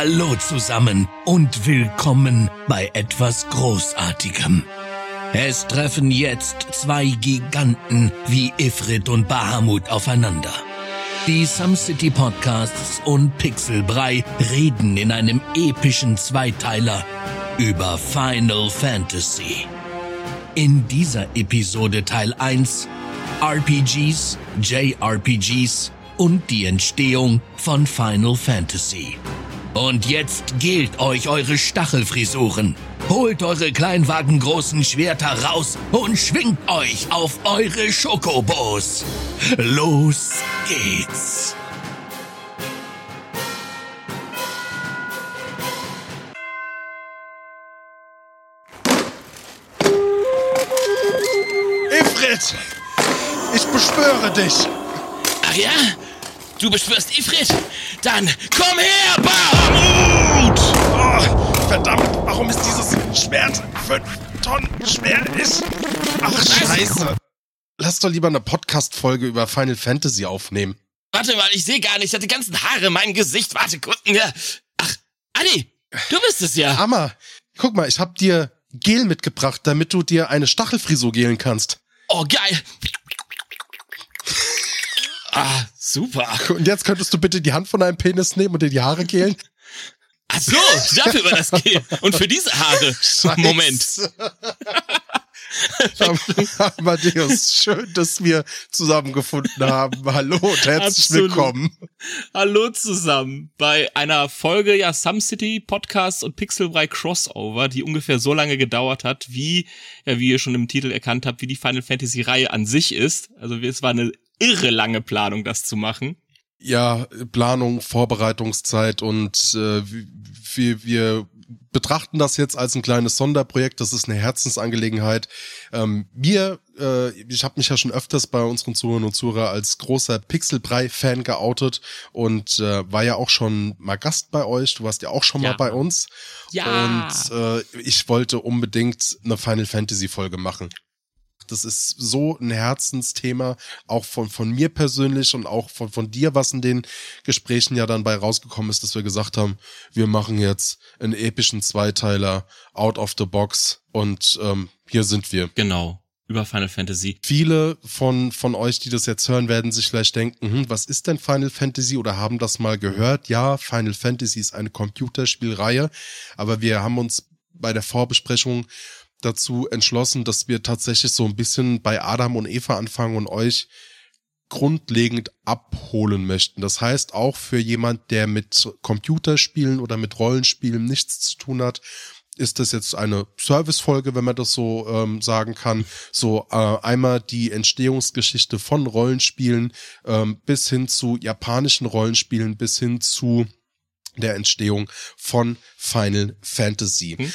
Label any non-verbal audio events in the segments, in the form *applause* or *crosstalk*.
Hallo zusammen und willkommen bei etwas Großartigem. Es treffen jetzt zwei Giganten wie Ifrit und Bahamut aufeinander. Die Some City Podcasts und Pixelbrei reden in einem epischen Zweiteiler über Final Fantasy. In dieser Episode Teil 1 RPGs, JRPGs und die Entstehung von Final Fantasy. Und jetzt gilt euch eure Stachelfrisuren. Holt eure kleinwagengroßen Schwerter raus und schwingt euch auf eure Schokobos. Los geht's. Ifrit! Ich beschwöre dich! Ach ja? Du beschwörst Ifrit? Dann komm her, Bahamut! Oh, verdammt, warum ist dieses Schwert fünf Tonnen schwer? Ich... Ach, scheiße. Lass doch lieber eine Podcast-Folge über Final Fantasy aufnehmen. Warte mal, ich sehe gar nicht. Ich hatte die ganzen Haare in meinem Gesicht. Warte kurz. Ja. Ach, Adi, du bist es ja. Hammer. Guck mal, ich hab dir Gel mitgebracht, damit du dir eine Stachelfrisur gelen kannst. Oh, geil. Ah, super. Und jetzt könntest du bitte die Hand von deinem Penis nehmen und dir die Haare gelen? Ach so, dafür war das Gel. Und für diese Haare. Scheiße. Moment. *laughs* Amadeus, schön, dass wir zusammengefunden haben. Hallo und herzlich Absolut. willkommen. Hallo zusammen bei einer Folge ja Some City Podcast und Pixelbrei Crossover, die ungefähr so lange gedauert hat, wie ja wie ihr schon im Titel erkannt habt, wie die Final Fantasy Reihe an sich ist. Also es war eine irre lange Planung, das zu machen. Ja, Planung, Vorbereitungszeit und äh, wir, wir betrachten das jetzt als ein kleines Sonderprojekt. Das ist eine Herzensangelegenheit. Ähm, mir, äh, ich habe mich ja schon öfters bei unseren Zuhörern und Zuhörern als großer Pixelbrei-Fan geoutet und äh, war ja auch schon mal Gast bei euch. Du warst ja auch schon Ja. mal bei uns. Ja. Und äh, ich wollte unbedingt eine Final Fantasy Folge machen. Das ist so ein Herzensthema, auch von, von mir persönlich und auch von, von dir, was in den Gesprächen ja dann bei rausgekommen ist, dass wir gesagt haben, wir machen jetzt einen epischen Zweiteiler out of the box und ähm, hier sind wir. Genau. Über Final Fantasy. Viele von, von euch, die das jetzt hören, werden sich vielleicht denken, hm, was ist denn Final Fantasy oder haben das mal gehört? Ja, Final Fantasy ist eine Computerspielreihe, aber wir haben uns bei der Vorbesprechung dazu entschlossen, dass wir tatsächlich so ein bisschen bei Adam und Eva anfangen und euch grundlegend abholen möchten. Das heißt, auch für jemand, der mit Computerspielen oder mit Rollenspielen nichts zu tun hat, ist das jetzt eine Servicefolge, wenn man das so ähm, sagen kann. So äh, einmal die Entstehungsgeschichte von Rollenspielen ähm, bis hin zu japanischen Rollenspielen, bis hin zu der Entstehung von Final Fantasy. Hm.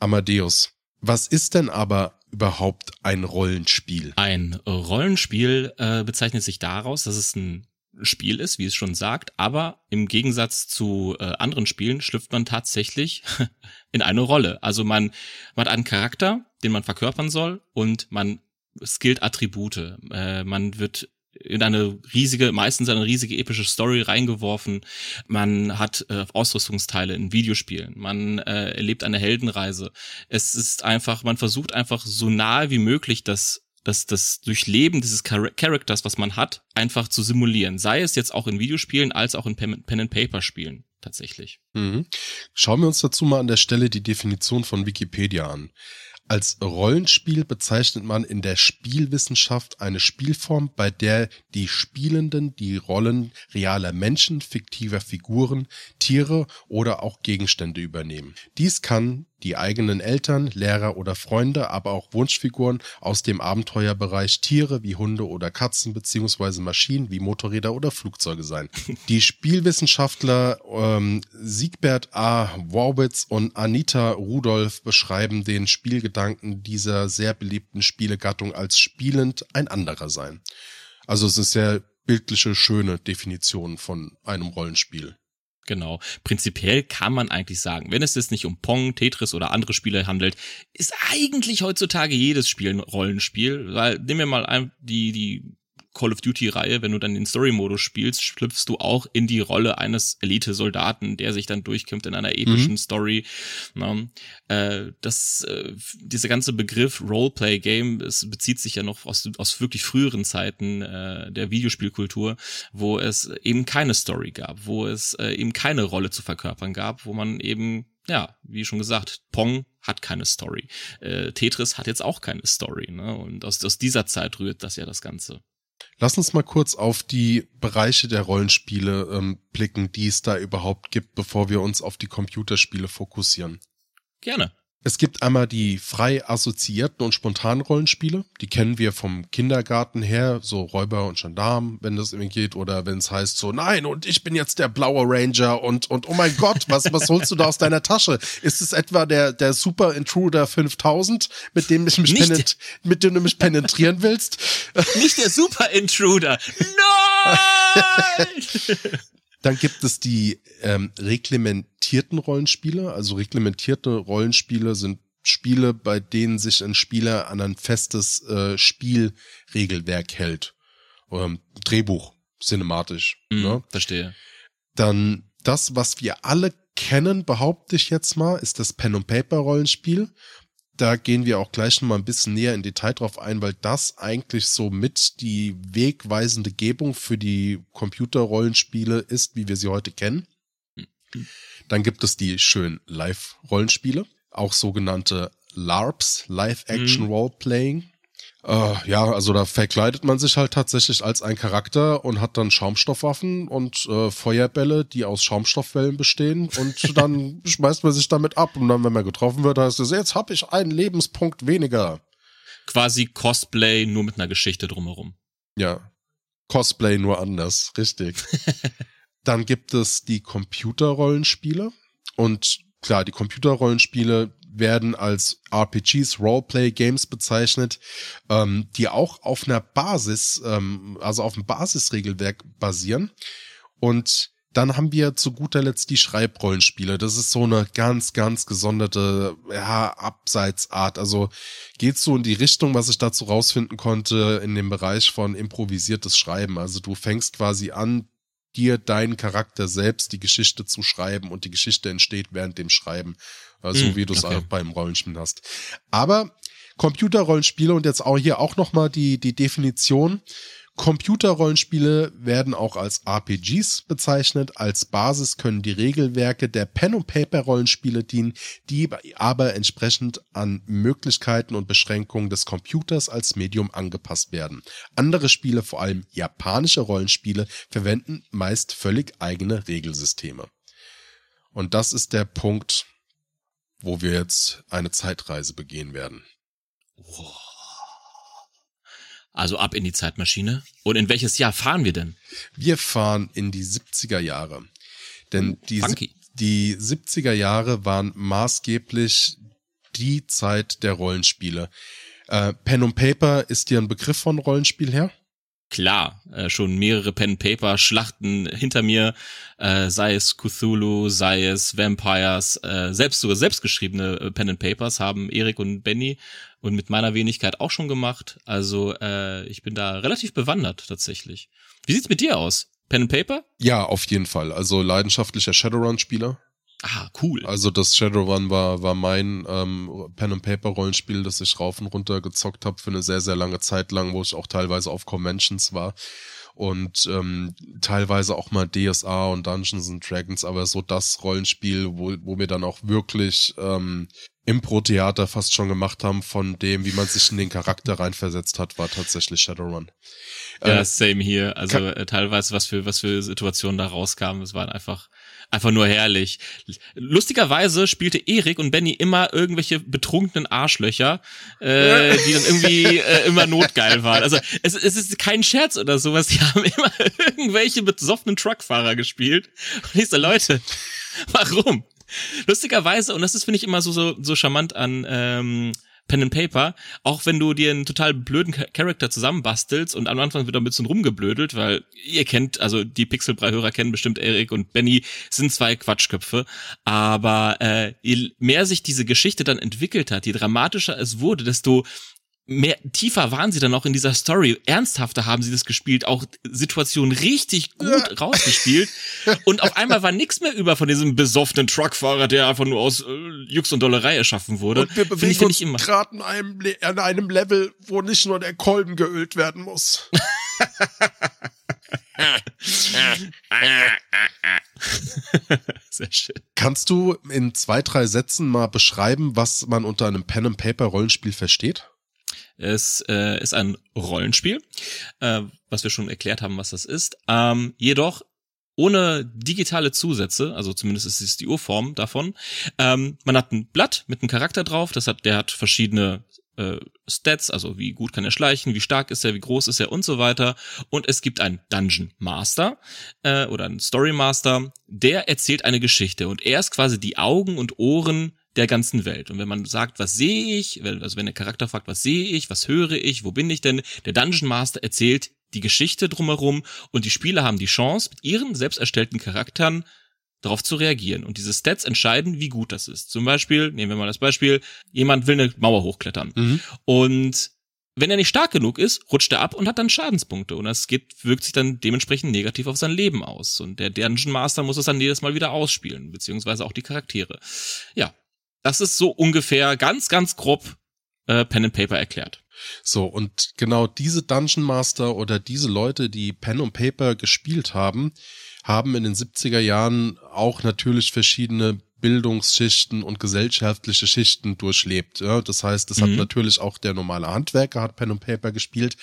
Amadeus, was ist denn aber überhaupt ein Rollenspiel? Ein Rollenspiel äh, bezeichnet sich daraus, dass es ein Spiel ist, wie es schon sagt, aber im Gegensatz zu äh, anderen Spielen schlüpft man tatsächlich *laughs* in eine Rolle. Also man, man hat einen Charakter, den man verkörpern soll und man skillt Attribute. Äh, man wird in eine riesige, meistens eine riesige epische Story reingeworfen. Man hat äh, Ausrüstungsteile in Videospielen. Man äh, erlebt eine Heldenreise. Es ist einfach, man versucht einfach so nahe wie möglich das das, das Durchleben dieses Char Charakters, was man hat, einfach zu simulieren. Sei es jetzt auch in Videospielen als auch in Pen-and-Paper-Spielen tatsächlich. Mhm. Schauen wir uns dazu mal an der Stelle die Definition von Wikipedia an. Als Rollenspiel bezeichnet man in der Spielwissenschaft eine Spielform, bei der die Spielenden die Rollen realer Menschen, fiktiver Figuren, Tiere oder auch Gegenstände übernehmen. Dies kann die eigenen Eltern, Lehrer oder Freunde, aber auch Wunschfiguren aus dem Abenteuerbereich Tiere wie Hunde oder Katzen beziehungsweise Maschinen wie Motorräder oder Flugzeuge sein. *laughs* Die Spielwissenschaftler ähm, Siegbert A. Warwitz und Anita Rudolph beschreiben den Spielgedanken dieser sehr beliebten Spielegattung als spielend ein anderer sein. Also es ist sehr bildliche, schöne Definition von einem Rollenspiel. Genau. Prinzipiell kann man eigentlich sagen, wenn es jetzt nicht um Pong, Tetris oder andere Spiele handelt, ist eigentlich heutzutage jedes Spiel ein Rollenspiel. Weil nehmen wir mal die, die Call of Duty-Reihe, wenn du dann den Story-Modus spielst, schlüpfst du auch in die Rolle eines Elite-Soldaten, der sich dann durchkämpft in einer epischen mhm. Story. Ne? äh, das, äh, dieser ganze Begriff Roleplay-Game, es bezieht sich ja noch aus, aus wirklich früheren Zeiten äh, der Videospielkultur, wo es eben keine Story gab, wo es äh, eben keine Rolle zu verkörpern gab, wo man eben ja, wie schon gesagt, Pong hat keine Story. Äh, Tetris hat jetzt auch keine Story, ne? Und aus, aus dieser Zeit rührt das ja das Ganze. Lass uns mal kurz auf die Bereiche der Rollenspiele ähm, blicken, die es da überhaupt gibt, bevor wir uns auf die Computerspiele fokussieren. Gerne. Es gibt einmal die frei assoziierten und spontanen Rollenspiele. Die kennen wir vom Kindergarten her, so Räuber und Gendarm, wenn das irgendwie geht, oder wenn es heißt so, nein, und ich bin jetzt der blaue Ranger und, und oh mein Gott, was, was holst du da aus deiner Tasche? Ist es etwa der, der Super Intruder 5000, mit dem, ich mich penet mit dem du mich penetrieren willst? Nicht der Super Intruder! Nein! *laughs* Dann gibt es die ähm, reglementierten Rollenspiele. Also reglementierte Rollenspiele sind Spiele, bei denen sich ein Spieler an ein festes äh, Spielregelwerk hält. Ähm, Drehbuch, cinematisch. Mhm, ne? Verstehe. Dann das, was wir alle kennen, behaupte ich jetzt mal, ist das Pen and Paper Rollenspiel da gehen wir auch gleich noch mal ein bisschen näher in Detail drauf ein, weil das eigentlich so mit die wegweisende Gebung für die Computerrollenspiele ist, wie wir sie heute kennen. Dann gibt es die schönen Live-Rollenspiele, auch sogenannte LARPs, Live-Action mhm. Äh, ja, also da verkleidet man sich halt tatsächlich als ein Charakter und hat dann Schaumstoffwaffen und äh, Feuerbälle, die aus Schaumstoffwellen bestehen und *laughs* dann schmeißt man sich damit ab und dann, wenn man getroffen wird, heißt es, jetzt hab ich einen Lebenspunkt weniger. Quasi Cosplay nur mit einer Geschichte drumherum. Ja, Cosplay nur anders, richtig. *laughs* dann gibt es die Computerrollenspiele und klar, die Computerrollenspiele werden als RPGs, Roleplay-Games bezeichnet, ähm, die auch auf einer Basis, ähm, also auf einem Basisregelwerk basieren. Und dann haben wir zu guter Letzt die Schreibrollenspiele. Das ist so eine ganz, ganz gesonderte, ja, Abseitsart. Also geht so in die Richtung, was ich dazu rausfinden konnte, in dem Bereich von improvisiertes Schreiben. Also du fängst quasi an, dir deinen Charakter selbst die Geschichte zu schreiben und die Geschichte entsteht während dem Schreiben, so mm, wie du es okay. auch beim Rollenspiel hast. Aber Computerrollenspiele und jetzt auch hier auch nochmal die, die Definition. Computerrollenspiele werden auch als RPGs bezeichnet. Als Basis können die Regelwerke der Pen-and-Paper-Rollenspiele dienen, die aber entsprechend an Möglichkeiten und Beschränkungen des Computers als Medium angepasst werden. Andere Spiele, vor allem japanische Rollenspiele, verwenden meist völlig eigene Regelsysteme. Und das ist der Punkt, wo wir jetzt eine Zeitreise begehen werden. Wow. Also ab in die Zeitmaschine. Und in welches Jahr fahren wir denn? Wir fahren in die 70er Jahre. Denn oh, die, die 70er Jahre waren maßgeblich die Zeit der Rollenspiele. Äh, Pen und Paper ist dir ein Begriff von Rollenspiel her? Klar, äh, schon mehrere Pen-Paper-Schlachten hinter mir, äh, sei es Cthulhu, sei es Vampires, äh, selbst sogar selbstgeschriebene äh, Pen-and-Papers haben Erik und Benny und mit meiner Wenigkeit auch schon gemacht. Also äh, ich bin da relativ bewandert tatsächlich. Wie sieht's mit dir aus? Pen and Paper? Ja, auf jeden Fall. Also leidenschaftlicher Shadowrun-Spieler. Ah, cool. Also das Shadowrun war, war mein ähm, Pen-and-Paper-Rollenspiel, das ich rauf und runter gezockt habe für eine sehr, sehr lange Zeit lang, wo ich auch teilweise auf Conventions war und ähm, teilweise auch mal DSA und Dungeons and Dragons, aber so das Rollenspiel, wo, wo wir dann auch wirklich ähm, Impro-Theater fast schon gemacht haben von dem, wie man sich in den Charakter reinversetzt hat, war tatsächlich Shadowrun. Ja, äh, same hier. Also äh, teilweise, was für was für Situationen da rauskamen, es waren einfach einfach nur herrlich. Lustigerweise spielte Erik und Benny immer irgendwelche betrunkenen Arschlöcher, äh, die dann irgendwie äh, immer notgeil waren. Also es, es ist kein Scherz oder sowas. Die haben immer *laughs* irgendwelche besoffenen Truckfahrer gespielt. Und ich so, Leute, warum? Lustigerweise, und das ist, finde ich, immer so, so, so charmant an ähm, Pen and Paper, auch wenn du dir einen total blöden Charakter zusammenbastelst und am Anfang wird ein bisschen rumgeblödelt, weil ihr kennt, also die Pixelbrei-Hörer kennen bestimmt Erik und Benny, sind zwei Quatschköpfe, aber äh, je mehr sich diese Geschichte dann entwickelt hat, je dramatischer es wurde, desto mehr tiefer waren sie dann auch in dieser Story. Ernsthafter haben sie das gespielt, auch Situationen richtig gut ja. rausgespielt. *laughs* Und auf einmal war nichts mehr über von diesem besoffenen Truckfahrer, der einfach nur aus äh, Jux und Dollerei erschaffen wurde. Und wir bewegen find ich, uns gerade an einem, an einem Level, wo nicht nur der Kolben geölt werden muss. *laughs* Sehr schön. Kannst du in zwei, drei Sätzen mal beschreiben, was man unter einem Pen and Paper Rollenspiel versteht? Es äh, ist ein Rollenspiel, äh, was wir schon erklärt haben, was das ist. Ähm, jedoch ohne digitale Zusätze, also zumindest ist es die Urform davon. Ähm, man hat ein Blatt mit einem Charakter drauf, das hat, der hat verschiedene äh, Stats, also wie gut kann er schleichen, wie stark ist er, wie groß ist er und so weiter. Und es gibt einen Dungeon Master äh, oder einen Story Master, der erzählt eine Geschichte und er ist quasi die Augen und Ohren der ganzen Welt. Und wenn man sagt, was sehe ich, also wenn der Charakter fragt, was sehe ich, was höre ich, wo bin ich denn, der Dungeon Master erzählt die Geschichte drumherum und die Spieler haben die Chance, mit ihren selbst erstellten Charakteren darauf zu reagieren. Und diese Stats entscheiden, wie gut das ist. Zum Beispiel, nehmen wir mal das Beispiel, jemand will eine Mauer hochklettern. Mhm. Und wenn er nicht stark genug ist, rutscht er ab und hat dann Schadenspunkte. Und das geht, wirkt sich dann dementsprechend negativ auf sein Leben aus. Und der Dungeon Master muss es dann jedes Mal wieder ausspielen, beziehungsweise auch die Charaktere. Ja, das ist so ungefähr ganz, ganz grob äh, Pen and Paper erklärt. So, und genau diese Dungeon Master oder diese Leute, die Pen and Paper gespielt haben, haben in den 70er Jahren auch natürlich verschiedene Bildungsschichten und gesellschaftliche Schichten durchlebt. Ja, das heißt, es mhm. hat natürlich auch der normale Handwerker hat Pen und Paper gespielt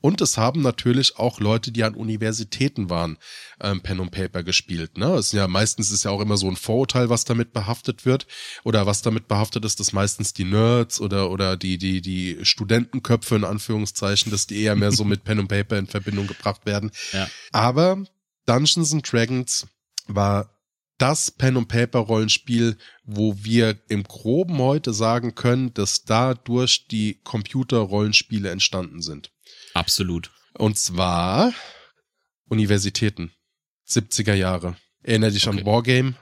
und es haben natürlich auch Leute, die an Universitäten waren, ähm, Pen und Paper gespielt. Ne? Es ist ja meistens ist ja auch immer so ein Vorurteil, was damit behaftet wird oder was damit behaftet ist, dass meistens die Nerds oder oder die die die Studentenköpfe in Anführungszeichen, dass die eher mehr so mit *laughs* Pen und Paper in Verbindung gebracht werden. Ja. Aber Dungeons and Dragons war das Pen und Paper Rollenspiel, wo wir im Groben heute sagen können, dass dadurch die Computer Rollenspiele entstanden sind. Absolut. Und zwar Universitäten. 70er Jahre. Erinner dich okay. an Wargame?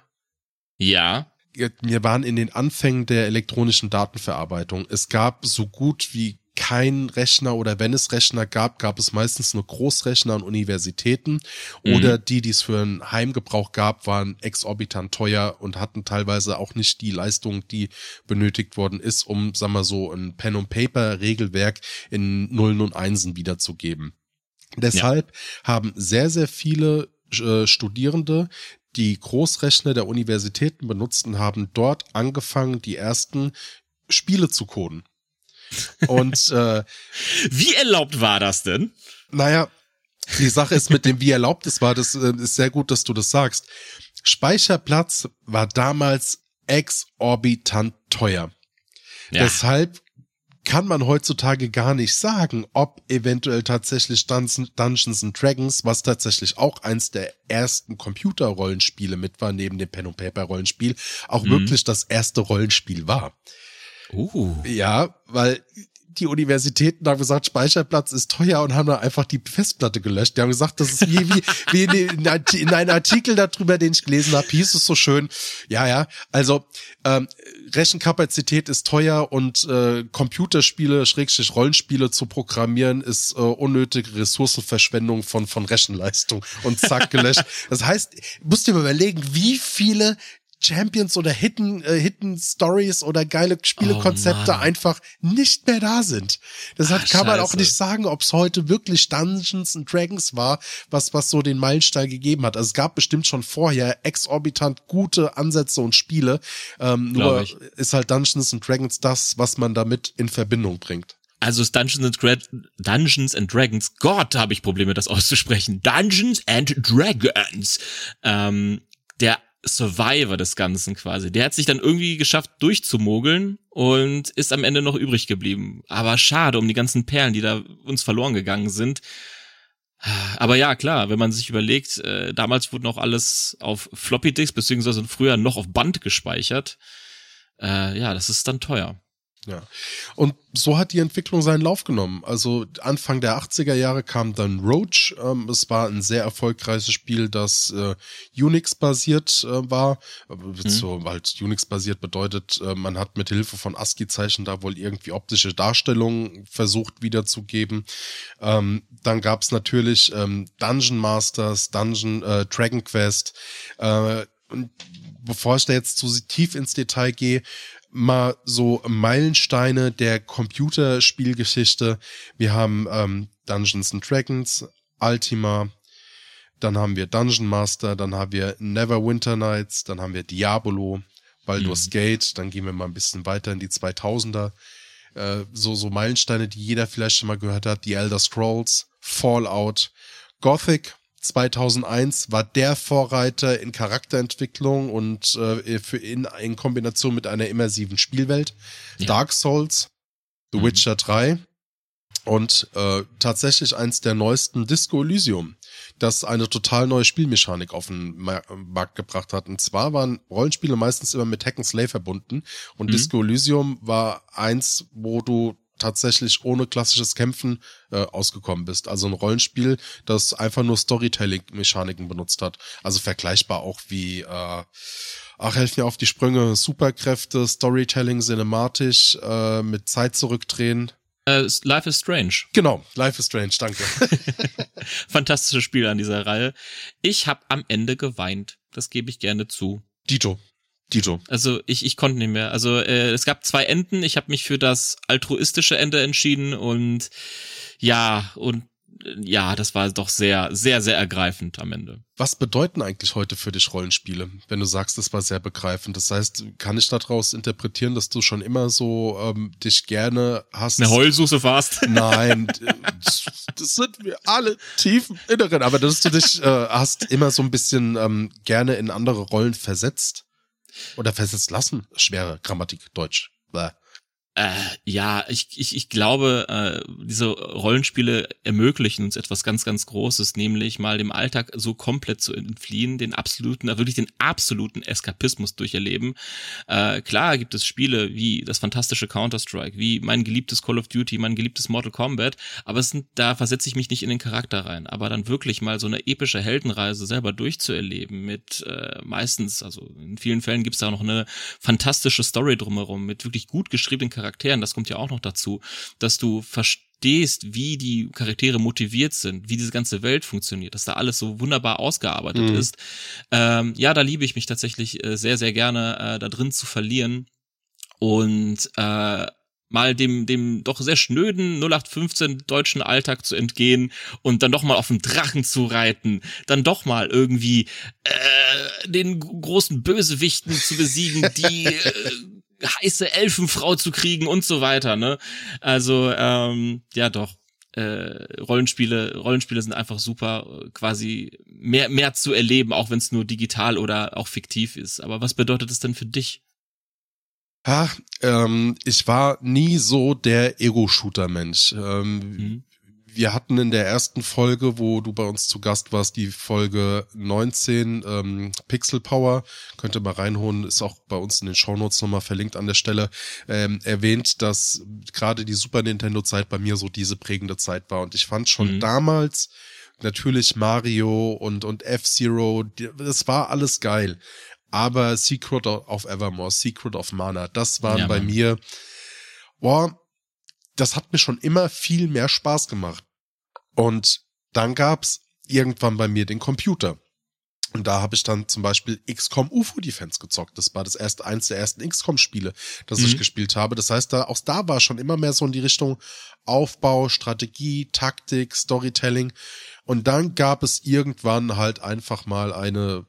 Ja. Wir waren in den Anfängen der elektronischen Datenverarbeitung. Es gab so gut wie kein Rechner oder wenn es Rechner gab, gab es meistens nur Großrechner an Universitäten mhm. oder die, die es für einen Heimgebrauch gab, waren exorbitant teuer und hatten teilweise auch nicht die Leistung, die benötigt worden ist, um, sagen wir so, ein Pen und Paper Regelwerk in Nullen und Einsen wiederzugeben. Deshalb ja. haben sehr, sehr viele äh, Studierende die Großrechner der Universitäten benutzten, haben dort angefangen, die ersten Spiele zu coden. Und äh, wie erlaubt war das denn? Naja, die Sache ist mit dem wie erlaubt es war, das äh, ist sehr gut, dass du das sagst. Speicherplatz war damals exorbitant teuer. Ja. Deshalb kann man heutzutage gar nicht sagen, ob eventuell tatsächlich Dungeons and Dragons, was tatsächlich auch eins der ersten Computerrollenspiele mit war, neben dem Pen and Paper Rollenspiel, auch mhm. wirklich das erste Rollenspiel war. Uh. Ja, weil die Universitäten haben gesagt, Speicherplatz ist teuer und haben dann einfach die Festplatte gelöscht. Die haben gesagt, das ist wie, wie, wie in, in einem Artikel darüber, den ich gelesen habe, hieß es so schön. Ja, ja, also ähm, Rechenkapazität ist teuer und äh, Computerspiele, Schrägstrich Rollenspiele zu programmieren, ist äh, unnötige Ressourcenverschwendung von, von Rechenleistung und zack, gelöscht. *laughs* Das heißt, musst dir mal überlegen, wie viele Champions oder Hidden, äh, Hidden Stories oder geile Spielekonzepte oh, einfach nicht mehr da sind. Deshalb Ach, kann man auch nicht sagen, ob es heute wirklich Dungeons and Dragons war, was, was so den Meilenstein gegeben hat. Also es gab bestimmt schon vorher exorbitant gute Ansätze und Spiele. Ähm, nur ist halt Dungeons and Dragons das, was man damit in Verbindung bringt. Also ist Dungeons and, Dra Dungeons and Dragons, Gott, habe ich Probleme, das auszusprechen. Dungeons and Dragons. Ähm, der Survivor des Ganzen quasi. Der hat sich dann irgendwie geschafft durchzumogeln und ist am Ende noch übrig geblieben. Aber schade um die ganzen Perlen, die da uns verloren gegangen sind. Aber ja, klar, wenn man sich überlegt, äh, damals wurde noch alles auf Floppy Disks beziehungsweise früher noch auf Band gespeichert. Äh, ja, das ist dann teuer. Ja. Und so hat die Entwicklung seinen Lauf genommen. Also Anfang der 80er Jahre kam dann Roach. Ähm, es war ein sehr erfolgreiches Spiel, das äh, Unix-basiert äh, war. Mhm. So halt Unix-basiert bedeutet, äh, man hat mit Hilfe von ASCII-Zeichen da wohl irgendwie optische Darstellungen versucht wiederzugeben. Ähm, dann gab es natürlich ähm, Dungeon Masters, Dungeon äh, Dragon Quest. Äh, und bevor ich da jetzt zu tief ins Detail gehe, mal so Meilensteine der Computerspielgeschichte. Wir haben ähm, Dungeons and Dragons, Ultima, dann haben wir Dungeon Master, dann haben wir Neverwinter Nights, dann haben wir Diabolo, Baldur's mhm. Gate, dann gehen wir mal ein bisschen weiter in die 2000er. Äh, so, so Meilensteine, die jeder vielleicht schon mal gehört hat, die Elder Scrolls, Fallout, Gothic, 2001 war der Vorreiter in Charakterentwicklung und äh, für in, in Kombination mit einer immersiven Spielwelt. Ja. Dark Souls, The mhm. Witcher 3 und äh, tatsächlich eins der neuesten Disco Elysium, das eine total neue Spielmechanik auf den Markt gebracht hat. Und zwar waren Rollenspiele meistens immer mit Hack and Slay verbunden und mhm. Disco Elysium war eins, wo du tatsächlich ohne klassisches Kämpfen äh, ausgekommen bist. Also ein Rollenspiel, das einfach nur Storytelling-Mechaniken benutzt hat. Also vergleichbar auch wie, äh, ach, helf mir auf die Sprünge, Superkräfte, Storytelling, cinematisch, äh, mit Zeit zurückdrehen. Uh, Life is Strange. Genau, Life is Strange, danke. *laughs* *laughs* Fantastisches Spiel an dieser Reihe. Ich habe am Ende geweint, das gebe ich gerne zu. Dito. Dito. Also ich, ich konnte nicht mehr. Also äh, es gab zwei Enden. Ich habe mich für das altruistische Ende entschieden und ja, und äh, ja, das war doch sehr, sehr, sehr ergreifend am Ende. Was bedeuten eigentlich heute für dich Rollenspiele, wenn du sagst, das war sehr begreifend? Das heißt, kann ich daraus interpretieren, dass du schon immer so ähm, dich gerne hast? Eine Heulsuche warst? *laughs* Nein, das, das sind wir alle tief im Inneren, aber dass du dich äh, hast immer so ein bisschen ähm, gerne in andere Rollen versetzt? Oder versetzt lassen. Schwere Grammatik, Deutsch. Bäh. Äh, ja, ich, ich, ich glaube, äh, diese Rollenspiele ermöglichen uns etwas ganz, ganz Großes, nämlich mal dem Alltag so komplett zu entfliehen, den absoluten, äh, wirklich den absoluten Eskapismus durcherleben. Äh, klar gibt es Spiele wie das fantastische Counter-Strike, wie mein geliebtes Call of Duty, mein geliebtes Mortal Kombat, aber es sind, da versetze ich mich nicht in den Charakter rein. Aber dann wirklich mal so eine epische Heldenreise selber durchzuerleben mit äh, meistens, also in vielen Fällen gibt es da noch eine fantastische Story drumherum mit wirklich gut geschriebenen Charakteren Charakteren, das kommt ja auch noch dazu, dass du verstehst, wie die Charaktere motiviert sind, wie diese ganze Welt funktioniert, dass da alles so wunderbar ausgearbeitet mhm. ist. Ähm, ja, da liebe ich mich tatsächlich äh, sehr, sehr gerne äh, da drin zu verlieren und äh, mal dem, dem doch sehr schnöden 0815 deutschen Alltag zu entgehen und dann doch mal auf dem Drachen zu reiten, dann doch mal irgendwie äh, den großen Bösewichten zu besiegen, die *laughs* äh, heiße Elfenfrau zu kriegen und so weiter, ne? Also, ähm, ja doch. Äh, Rollenspiele, Rollenspiele sind einfach super, quasi mehr, mehr zu erleben, auch wenn es nur digital oder auch fiktiv ist. Aber was bedeutet es denn für dich? Ha, ähm, ich war nie so der Ego-Shooter-Mensch. Ähm, mhm wir hatten in der ersten Folge, wo du bei uns zu Gast warst, die Folge 19, ähm, Pixel Power, könnt ihr mal reinholen, ist auch bei uns in den Shownotes nochmal verlinkt an der Stelle, ähm, erwähnt, dass gerade die Super Nintendo-Zeit bei mir so diese prägende Zeit war. Und ich fand schon mhm. damals natürlich Mario und, und F-Zero, das war alles geil. Aber Secret of Evermore, Secret of Mana, das waren ja, bei mir, boah, das hat mir schon immer viel mehr Spaß gemacht. Und dann gab's irgendwann bei mir den Computer. Und da habe ich dann zum Beispiel XCOM UFO Defense gezockt. Das war das erste, eins der ersten XCOM-Spiele, das mhm. ich gespielt habe. Das heißt, da, auch da war schon immer mehr so in die Richtung Aufbau, Strategie, Taktik, Storytelling. Und dann gab es irgendwann halt einfach mal eine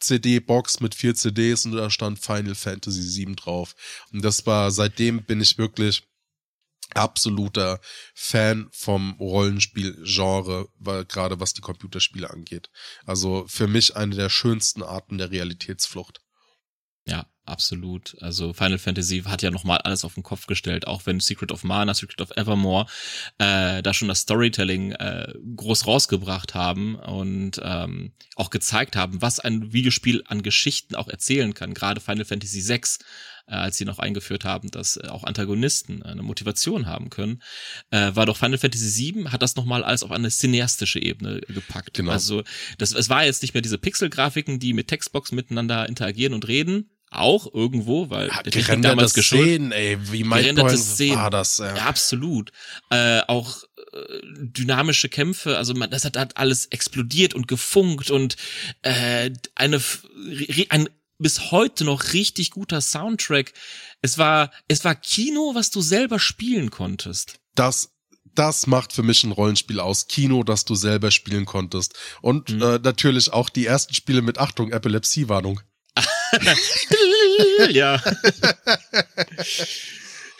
CD-Box mit vier CDs und da stand Final Fantasy VII drauf. Und das war, seitdem bin ich wirklich absoluter Fan vom Rollenspielgenre, gerade was die Computerspiele angeht. Also für mich eine der schönsten Arten der Realitätsflucht. Ja, absolut. Also Final Fantasy hat ja nochmal alles auf den Kopf gestellt, auch wenn Secret of Mana, Secret of Evermore äh, da schon das Storytelling äh, groß rausgebracht haben und ähm, auch gezeigt haben, was ein Videospiel an Geschichten auch erzählen kann. Gerade Final Fantasy VI äh, als sie noch eingeführt haben, dass äh, auch Antagonisten eine Motivation haben können, äh, war doch Final Fantasy VII hat das nochmal alles auf eine cineastische Ebene gepackt. Genau. Also das, es war jetzt nicht mehr diese Pixel-Grafiken, die mit Textbox miteinander interagieren und reden, auch irgendwo, weil ja, der Technik damals geschult. Szenen, ey, wie gerenderte Szenen. war das? Ja, ja absolut. Äh, auch äh, dynamische Kämpfe, also man, das hat, hat alles explodiert und gefunkt und äh, eine ein bis heute noch richtig guter Soundtrack. Es war es war Kino, was du selber spielen konntest. Das das macht für mich ein Rollenspiel aus. Kino, das du selber spielen konntest. Und mhm. äh, natürlich auch die ersten Spiele mit Achtung, Epilepsiewarnung. *laughs* *laughs* ja. *laughs*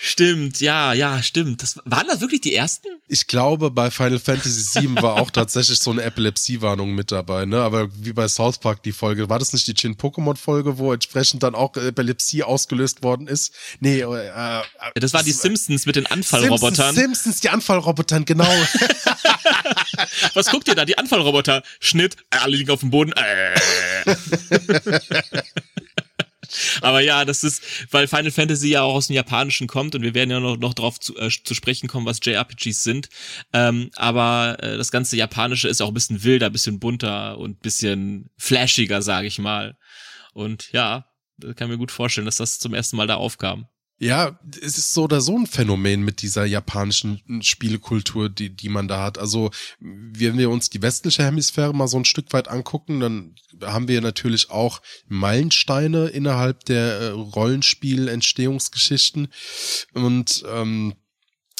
Stimmt, ja, ja, stimmt. Das, waren das wirklich die ersten? Ich glaube, bei Final Fantasy VII war auch tatsächlich so eine Epilepsiewarnung mit dabei, ne? Aber wie bei South Park die Folge, war das nicht die Chin Pokémon Folge, wo entsprechend dann auch Epilepsie ausgelöst worden ist? Nee, äh, äh das war die Simpsons mit den Anfallrobotern. Simpsons, Simpsons die Anfallrobotern, genau. *laughs* Was guckt ihr da? Die Anfallroboter. Schnitt, alle liegen auf dem Boden. Äh. *laughs* Aber ja, das ist, weil Final Fantasy ja auch aus dem Japanischen kommt und wir werden ja noch, noch drauf zu, äh, zu sprechen kommen, was JRPGs sind. Ähm, aber äh, das ganze Japanische ist auch ein bisschen wilder, bisschen bunter und bisschen flashiger, sage ich mal. Und ja, kann mir gut vorstellen, dass das zum ersten Mal da aufkam. Ja, es ist so oder so ein Phänomen mit dieser japanischen Spielekultur, die, die man da hat. Also, wenn wir uns die westliche Hemisphäre mal so ein Stück weit angucken, dann haben wir natürlich auch Meilensteine innerhalb der äh, Rollenspiel-Entstehungsgeschichten und ähm,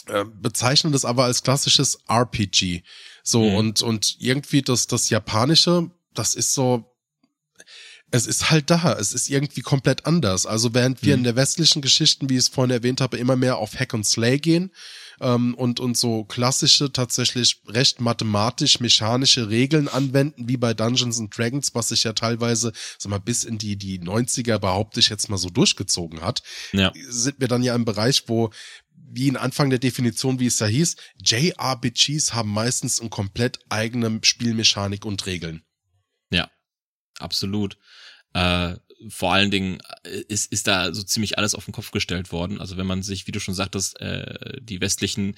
äh, bezeichnen das aber als klassisches RPG. So, mhm. und, und irgendwie das, das Japanische, das ist so, es ist halt da. Es ist irgendwie komplett anders. Also während wir mhm. in der westlichen Geschichten, wie ich es vorhin erwähnt habe, immer mehr auf Hack und Slay gehen ähm, und, und so klassische, tatsächlich recht mathematisch-mechanische Regeln anwenden, wie bei Dungeons and Dragons, was sich ja teilweise, sag mal, bis in die, die 90er, behaupte ich jetzt mal so durchgezogen hat, ja. sind wir dann ja im Bereich, wo wie in Anfang der Definition, wie es da hieß, JRPGs haben meistens eine komplett eigene Spielmechanik und Regeln. Absolut. Äh, vor allen Dingen äh, ist, ist da so ziemlich alles auf den Kopf gestellt worden. Also wenn man sich, wie du schon sagtest, äh, die westlichen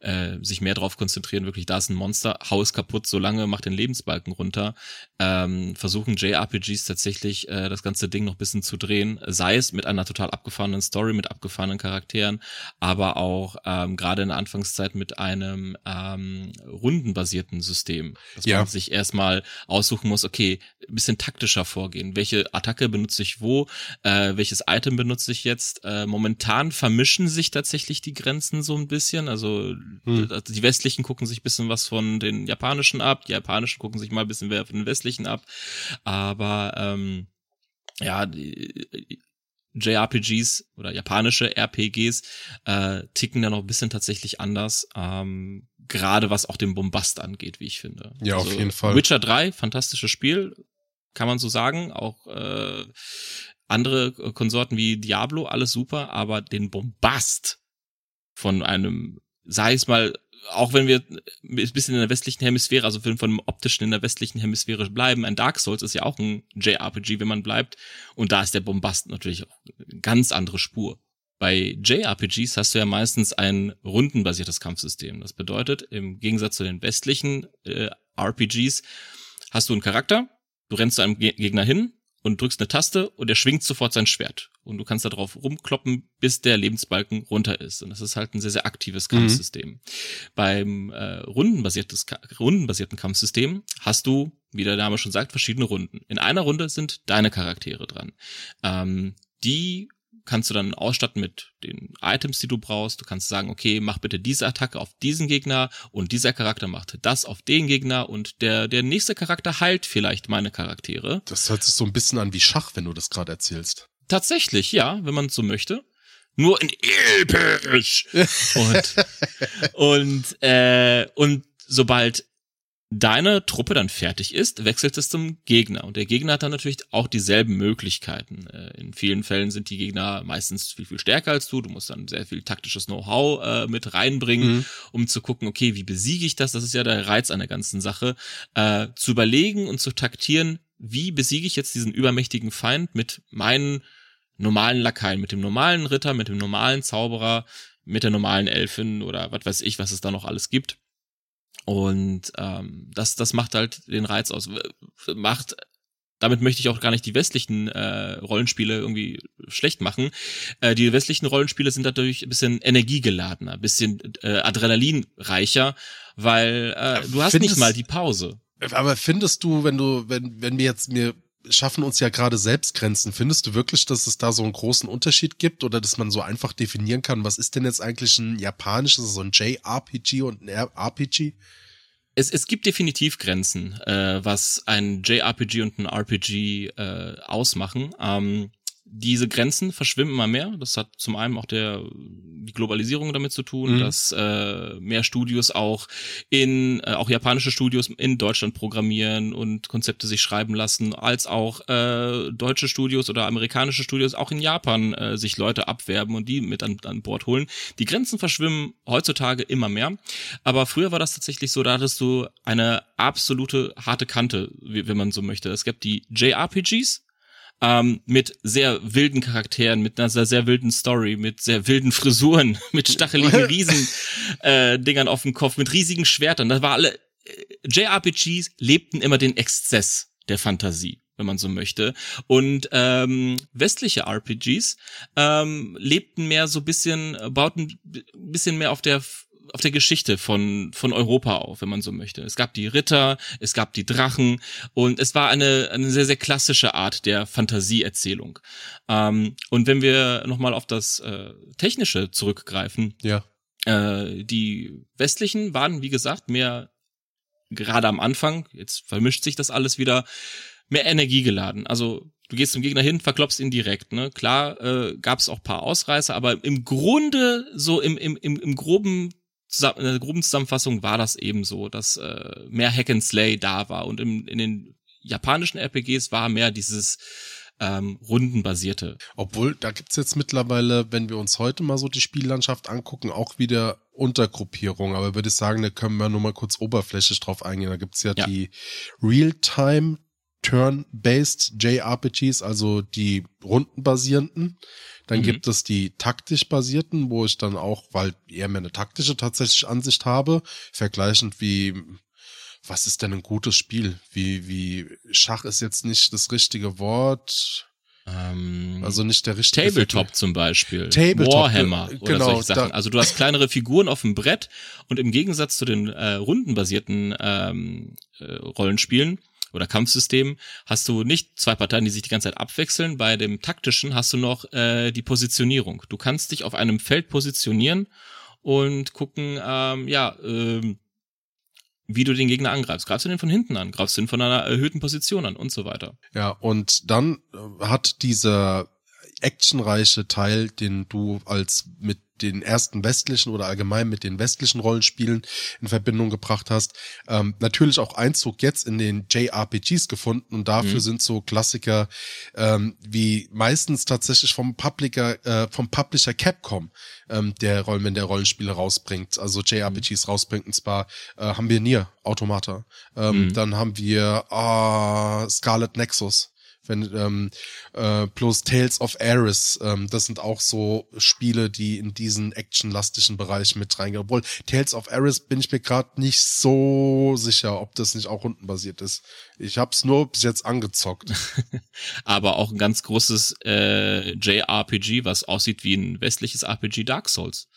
äh, sich mehr darauf konzentrieren, wirklich, da ist ein Monster, hau es kaputt, solange macht den Lebensbalken runter, ähm, versuchen JRPGs tatsächlich äh, das ganze Ding noch bisschen zu drehen, sei es mit einer total abgefahrenen Story, mit abgefahrenen Charakteren, aber auch ähm, gerade in der Anfangszeit mit einem ähm, rundenbasierten System, dass ja. man sich erstmal aussuchen muss, okay, bisschen taktischer vorgehen, welche Attacke benutze ich wo, äh, welches Item benutze ich jetzt, äh, momentan vermischen sich tatsächlich die Grenzen so ein bisschen, also hm. Also die westlichen gucken sich bisschen was von den japanischen ab, die japanischen gucken sich mal ein bisschen mehr von den westlichen ab. Aber ähm, ja, die, JRPGs oder japanische RPGs äh, ticken da noch ein bisschen tatsächlich anders, ähm, gerade was auch den Bombast angeht, wie ich finde. Ja, also, auf jeden Fall. Witcher 3, fantastisches Spiel, kann man so sagen, auch äh, andere Konsorten wie Diablo, alles super, aber den Bombast von einem sei es mal, auch wenn wir ein bisschen in der westlichen Hemisphäre, also von dem optischen in der westlichen Hemisphäre bleiben, ein Dark Souls ist ja auch ein JRPG, wenn man bleibt. Und da ist der Bombast natürlich auch eine ganz andere Spur. Bei JRPGs hast du ja meistens ein rundenbasiertes Kampfsystem. Das bedeutet, im Gegensatz zu den westlichen äh, RPGs hast du einen Charakter, du rennst zu einem Gegner hin, und drückst eine Taste und er schwingt sofort sein Schwert. Und du kannst da drauf rumkloppen, bis der Lebensbalken runter ist. Und das ist halt ein sehr, sehr aktives mhm. Kampfsystem. Mhm. Beim äh, rundenbasiertes, rundenbasierten Kampfsystem hast du, wie der Name schon sagt, verschiedene Runden. In einer Runde sind deine Charaktere dran. Ähm, die kannst du dann ausstatten mit den Items, die du brauchst. Du kannst sagen, okay, mach bitte diese Attacke auf diesen Gegner und dieser Charakter macht das auf den Gegner und der, der nächste Charakter heilt vielleicht meine Charaktere. Das hört sich so ein bisschen an wie Schach, wenn du das gerade erzählst. Tatsächlich, ja, wenn man es so möchte. Nur in episch. *laughs* und, und, äh, und sobald deine Truppe dann fertig ist, wechselt es zum Gegner. Und der Gegner hat dann natürlich auch dieselben Möglichkeiten. Äh, in vielen Fällen sind die Gegner meistens viel, viel stärker als du. Du musst dann sehr viel taktisches Know-how äh, mit reinbringen, mhm. um zu gucken, okay, wie besiege ich das? Das ist ja der Reiz an der ganzen Sache. Äh, zu überlegen und zu taktieren, wie besiege ich jetzt diesen übermächtigen Feind mit meinen normalen Lakaien, mit dem normalen Ritter, mit dem normalen Zauberer, mit der normalen Elfin oder was weiß ich, was es da noch alles gibt. Und ähm, das, das macht halt den Reiz aus. Macht damit möchte ich auch gar nicht die westlichen äh, Rollenspiele irgendwie schlecht machen. Äh, die westlichen Rollenspiele sind dadurch ein bisschen energiegeladener, ein bisschen äh, adrenalinreicher, weil äh, du hast Findest, nicht mal die Pause. Aber findest du, wenn du, wenn, wenn wir jetzt mir schaffen uns ja gerade selbst Grenzen. Findest du wirklich, dass es da so einen großen Unterschied gibt oder dass man so einfach definieren kann, was ist denn jetzt eigentlich ein japanisches, so ein JRPG und ein RPG? Es, es gibt definitiv Grenzen, äh, was ein JRPG und ein RPG äh, ausmachen. Ähm, diese Grenzen verschwimmen immer mehr. Das hat zum einen auch der die Globalisierung damit zu tun, mhm. dass äh, mehr Studios auch in äh, auch japanische Studios in Deutschland programmieren und Konzepte sich schreiben lassen, als auch äh, deutsche Studios oder amerikanische Studios auch in Japan äh, sich Leute abwerben und die mit an, an Bord holen. Die Grenzen verschwimmen heutzutage immer mehr, aber früher war das tatsächlich so, da hattest du eine absolute harte Kante, wie, wenn man so möchte. Es gab die JRPGs, ähm, mit sehr wilden Charakteren, mit einer sehr, sehr wilden Story, mit sehr wilden Frisuren, *laughs* mit stacheligen *laughs* Riesen äh, auf dem Kopf, mit riesigen Schwertern. Das war alle äh, JRPGs lebten immer den Exzess der Fantasie wenn man so möchte. Und ähm, westliche RPGs ähm, lebten mehr so bisschen, bauten bisschen mehr auf der auf der Geschichte von, von Europa auf, wenn man so möchte. Es gab die Ritter, es gab die Drachen und es war eine, eine sehr, sehr klassische Art der Fantasieerzählung. Ähm, und wenn wir nochmal auf das äh, Technische zurückgreifen, ja. äh, die westlichen waren, wie gesagt, mehr gerade am Anfang, jetzt vermischt sich das alles wieder, mehr Energie geladen. Also du gehst zum Gegner hin, verklopst ihn direkt. Ne? Klar äh, gab es auch paar Ausreißer, aber im Grunde so im, im, im, im groben in der groben Zusammenfassung war das eben so, dass äh, mehr Hack and Slay da war und im, in den japanischen RPGs war mehr dieses ähm, rundenbasierte. Obwohl, da gibt's jetzt mittlerweile, wenn wir uns heute mal so die Spiellandschaft angucken, auch wieder Untergruppierungen. Aber würde ich sagen, da können wir nur mal kurz oberflächlich drauf eingehen. Da gibt's ja, ja. die Real-Time Turn-Based JRPGs, also die rundenbasierenden. Dann mhm. gibt es die taktisch basierten, wo ich dann auch, weil eher mehr eine taktische tatsächlich Ansicht habe, vergleichend wie was ist denn ein gutes Spiel? Wie, wie, Schach ist jetzt nicht das richtige Wort. Ähm, also nicht der richtige. Tabletop Film. zum Beispiel. Tabletop. Warhammer oder genau, solche Sachen. Also du hast kleinere Figuren auf dem Brett und im Gegensatz zu den äh, rundenbasierten ähm, äh, Rollenspielen oder Kampfsystem hast du nicht zwei Parteien, die sich die ganze Zeit abwechseln. Bei dem taktischen hast du noch äh, die Positionierung. Du kannst dich auf einem Feld positionieren und gucken, ähm, ja, ähm, wie du den Gegner angreifst. Greifst du den von hinten an? Greifst du den von einer erhöhten Position an und so weiter. Ja, und dann äh, hat dieser actionreiche Teil, den du als mit den ersten westlichen oder allgemein mit den westlichen Rollenspielen in Verbindung gebracht hast, ähm, natürlich auch Einzug jetzt in den JRPGs gefunden und dafür mhm. sind so Klassiker ähm, wie meistens tatsächlich vom Publisher, äh, vom Publisher Capcom, ähm, der Rollen, der Rollenspiele rausbringt, also JRPGs mhm. rausbringt. Und zwar äh, haben wir Nier Automata, ähm, mhm. dann haben wir äh, Scarlet Nexus wenn ähm, äh, plus Tales of Ares, ähm, das sind auch so Spiele, die in diesen actionlastischen Bereich mit reingehen. Obwohl Tales of Ares bin ich mir gerade nicht so sicher, ob das nicht auch rundenbasiert ist. Ich hab's nur bis jetzt angezockt. *laughs* Aber auch ein ganz großes äh, JRPG, was aussieht wie ein westliches RPG Dark Souls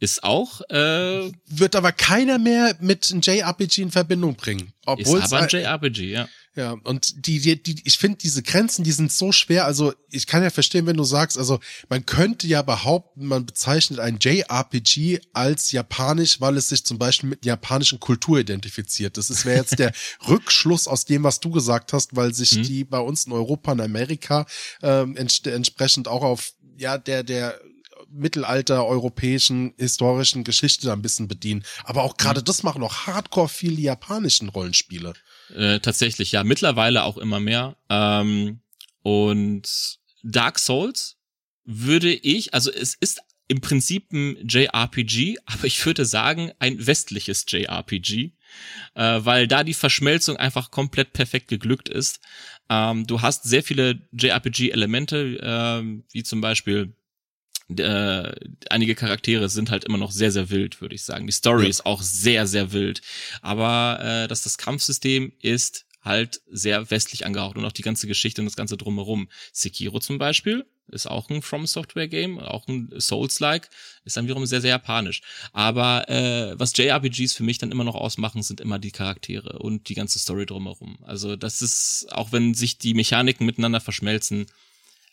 ist auch äh, wird aber keiner mehr mit einem JRPG in Verbindung bringen. Obwohl ist aber ein JRPG, ja. Ja, und die, die, die ich finde, diese Grenzen, die sind so schwer. Also, ich kann ja verstehen, wenn du sagst, also man könnte ja behaupten, man bezeichnet ein JRPG als japanisch, weil es sich zum Beispiel mit japanischen Kultur identifiziert. Das wäre jetzt der *laughs* Rückschluss aus dem, was du gesagt hast, weil sich mhm. die bei uns in Europa und Amerika ähm, ents entsprechend auch auf ja der der Mittelalter europäischen historischen Geschichte ein bisschen bedienen. Aber auch gerade mhm. das machen auch hardcore viele japanischen Rollenspiele. Äh, tatsächlich, ja, mittlerweile auch immer mehr. Ähm, und Dark Souls würde ich, also es ist im Prinzip ein JRPG, aber ich würde sagen ein westliches JRPG, äh, weil da die Verschmelzung einfach komplett perfekt geglückt ist. Ähm, du hast sehr viele JRPG-Elemente, äh, wie zum Beispiel äh, einige Charaktere sind halt immer noch sehr, sehr wild, würde ich sagen. Die Story ja. ist auch sehr, sehr wild. Aber äh, dass das Kampfsystem ist halt sehr westlich angehaucht und auch die ganze Geschichte und das ganze drumherum. Sekiro zum Beispiel ist auch ein From Software Game, auch ein Souls-like, ist dann wiederum sehr, sehr japanisch. Aber äh, was JRPGs für mich dann immer noch ausmachen, sind immer die Charaktere und die ganze Story drumherum. Also das ist, auch wenn sich die Mechaniken miteinander verschmelzen,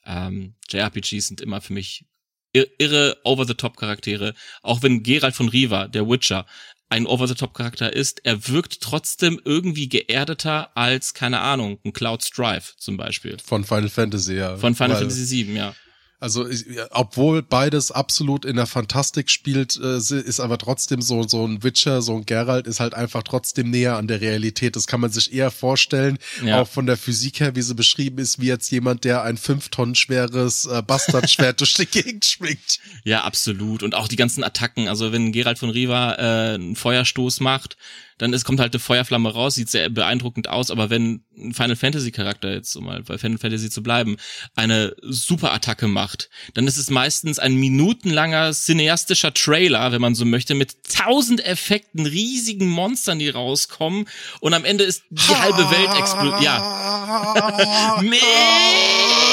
ähm, JRPGs sind immer für mich irre Over-the-Top-Charaktere. Auch wenn Geralt von Riva, der Witcher, ein Over-the-Top-Charakter ist, er wirkt trotzdem irgendwie geerdeter als, keine Ahnung, ein Cloud Strife zum Beispiel. Von Final Fantasy, ja. Von Final Weil, Fantasy VII, ja. Also obwohl beides absolut in der Fantastik spielt, äh, ist aber trotzdem so so ein Witcher, so ein Geralt ist halt einfach trotzdem näher an der Realität. Das kann man sich eher vorstellen, ja. auch von der Physik her, wie sie beschrieben ist, wie jetzt jemand, der ein fünf Tonnen schweres äh, Bastardschwert *laughs* durch die Gegend schwingt. Ja, absolut. Und auch die ganzen Attacken. Also wenn Geralt von Riva äh, einen Feuerstoß macht, dann ist, kommt halt eine Feuerflamme raus, sieht sehr beeindruckend aus, aber wenn ein Final Fantasy Charakter jetzt, um mal bei Final Fantasy zu bleiben, eine Superattacke macht, dann ist es meistens ein minutenlanger cineastischer Trailer, wenn man so möchte, mit tausend Effekten, riesigen Monstern, die rauskommen und am Ende ist die halbe Welt explodiert. Ja. *laughs*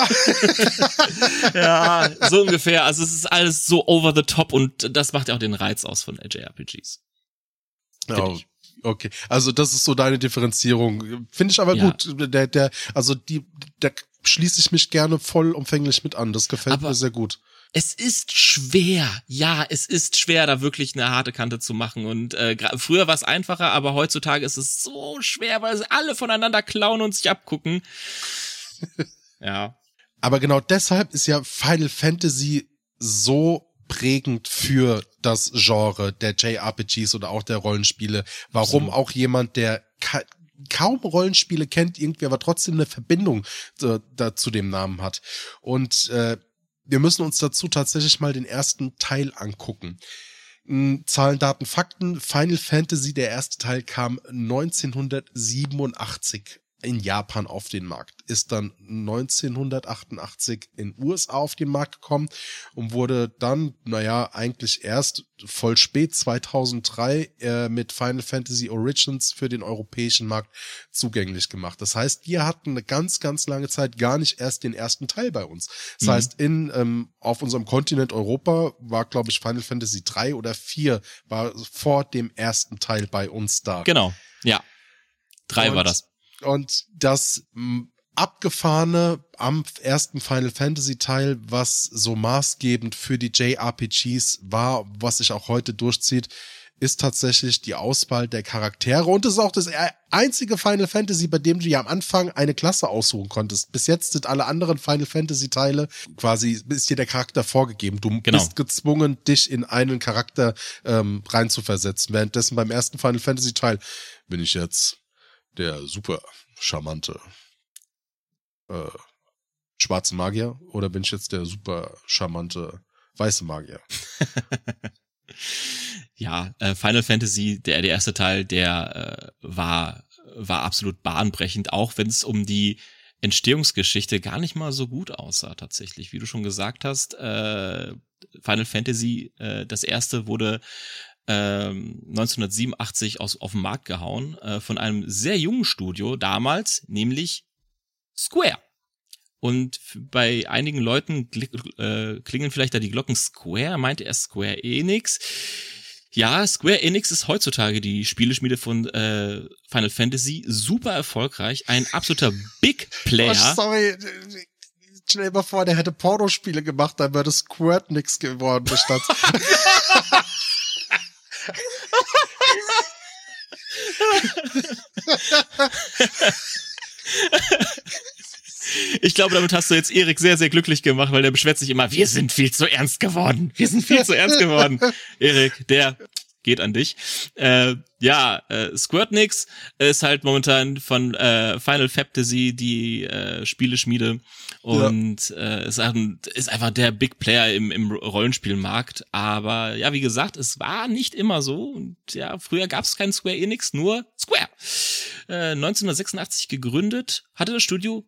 *laughs* ja, so ungefähr. Also es ist alles so over the top und das macht ja auch den Reiz aus von JRPGs. Ja, okay. Also das ist so deine Differenzierung. Finde ich aber ja. gut. Der, der, also die, der schließe ich mich gerne vollumfänglich mit an. Das gefällt aber mir sehr gut. Es ist schwer, ja, es ist schwer, da wirklich eine harte Kante zu machen. Und äh, früher war es einfacher, aber heutzutage ist es so schwer, weil sie alle voneinander klauen und sich abgucken. *laughs* ja. Aber genau deshalb ist ja Final Fantasy so prägend für das Genre der JRPGs oder auch der Rollenspiele. Warum so. auch jemand, der ka kaum Rollenspiele kennt, irgendwie aber trotzdem eine Verbindung äh, da, zu dem Namen hat. Und äh, wir müssen uns dazu tatsächlich mal den ersten Teil angucken. Zahlen, Daten, Fakten. Final Fantasy, der erste Teil kam 1987 in Japan auf den Markt, ist dann 1988 in USA auf den Markt gekommen und wurde dann, naja, eigentlich erst voll spät 2003 äh, mit Final Fantasy Origins für den europäischen Markt zugänglich gemacht. Das heißt, wir hatten eine ganz, ganz lange Zeit gar nicht erst den ersten Teil bei uns. Das mhm. heißt, in ähm, auf unserem Kontinent Europa war, glaube ich, Final Fantasy 3 oder 4 war vor dem ersten Teil bei uns da. Genau, ja. Drei und war das. Und das abgefahrene am ersten Final Fantasy Teil, was so maßgebend für die JRPGs war, was sich auch heute durchzieht, ist tatsächlich die Auswahl der Charaktere und es ist auch das einzige Final Fantasy, bei dem du ja am Anfang eine Klasse aussuchen konntest. Bis jetzt sind alle anderen Final Fantasy Teile quasi ist dir der Charakter vorgegeben. Du genau. bist gezwungen, dich in einen Charakter ähm, reinzuversetzen. Währenddessen beim ersten Final Fantasy Teil bin ich jetzt der super charmante äh, schwarze Magier oder bin ich jetzt der super charmante weiße Magier? *laughs* ja, äh, Final Fantasy, der, der erste Teil, der äh, war, war absolut bahnbrechend, auch wenn es um die Entstehungsgeschichte gar nicht mal so gut aussah tatsächlich. Wie du schon gesagt hast, äh, Final Fantasy, äh, das erste wurde 1987 ähm, aus, auf den Markt gehauen äh, von einem sehr jungen Studio damals, nämlich Square. Und bei einigen Leuten äh, klingen vielleicht da die Glocken Square, meinte er Square Enix. Ja, Square Enix ist heutzutage die Spieleschmiede von äh, Final Fantasy, super erfolgreich, ein absoluter Big Player. Oh, sorry, stell dir mal vor, der hätte Pornospiele gemacht, dann wäre das Square nix geworden, statt. *laughs* Ich glaube, damit hast du jetzt Erik sehr, sehr glücklich gemacht, weil der beschwert sich immer, wir sind viel zu ernst geworden. Wir sind viel zu ernst geworden. Erik, der geht an dich. Äh, ja, äh, Squirtnix ist halt momentan von äh, Final Fantasy die äh, Spieleschmiede und ja. äh, ist, ein, ist einfach der Big Player im, im Rollenspielmarkt. Aber ja, wie gesagt, es war nicht immer so. Und ja, früher gab es kein Square Enix, nur Square. äh, 1986 gegründet, hatte das Studio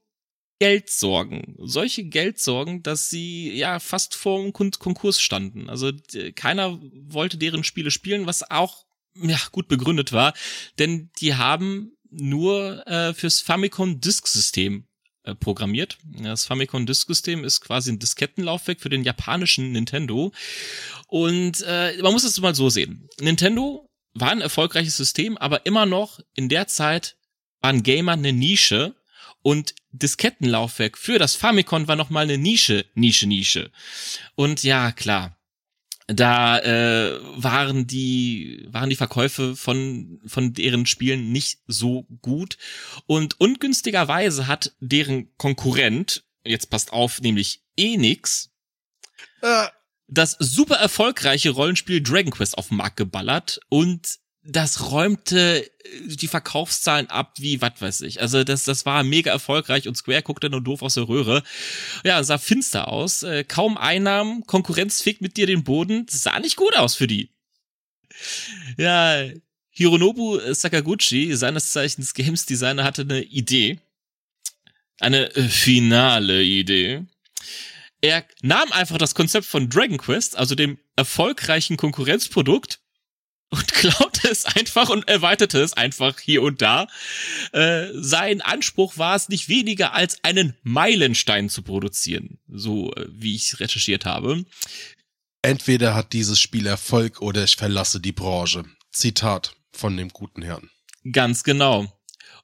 Geldsorgen. Solche Geldsorgen, dass sie ja fast vor dem Konkurs standen. Also keiner wollte deren Spiele spielen, was auch ja gut begründet war, denn die haben nur äh, fürs Famicom Disk System äh, programmiert. Das Famicom Disk System ist quasi ein Diskettenlaufwerk für den japanischen Nintendo. Und äh, man muss es mal so sehen. Nintendo war ein erfolgreiches System, aber immer noch in der Zeit waren Gamer eine Nische und Diskettenlaufwerk für das Famicom war nochmal eine Nische, Nische, Nische. Und ja, klar, da äh, waren die waren die Verkäufe von von deren Spielen nicht so gut und ungünstigerweise hat deren Konkurrent jetzt passt auf nämlich Enix äh. das super erfolgreiche Rollenspiel Dragon Quest auf den Markt geballert und das räumte äh, die Verkaufszahlen ab wie was weiß ich. Also das, das war mega erfolgreich und Square guckte nur doof aus der Röhre. Ja, sah finster aus. Äh, kaum Einnahmen, Konkurrenz fickt mit dir den Boden. Das sah nicht gut aus für die. Ja, Hironobu Sakaguchi, seines Zeichens Games Designer, hatte eine Idee. Eine äh, finale Idee. Er nahm einfach das Konzept von Dragon Quest, also dem erfolgreichen Konkurrenzprodukt, und *laughs* klaute es einfach und erweiterte es einfach hier und da. Äh, sein Anspruch war es nicht weniger als einen Meilenstein zu produzieren, so äh, wie ich recherchiert habe. Entweder hat dieses Spiel Erfolg oder ich verlasse die Branche. Zitat von dem guten Herrn. Ganz genau.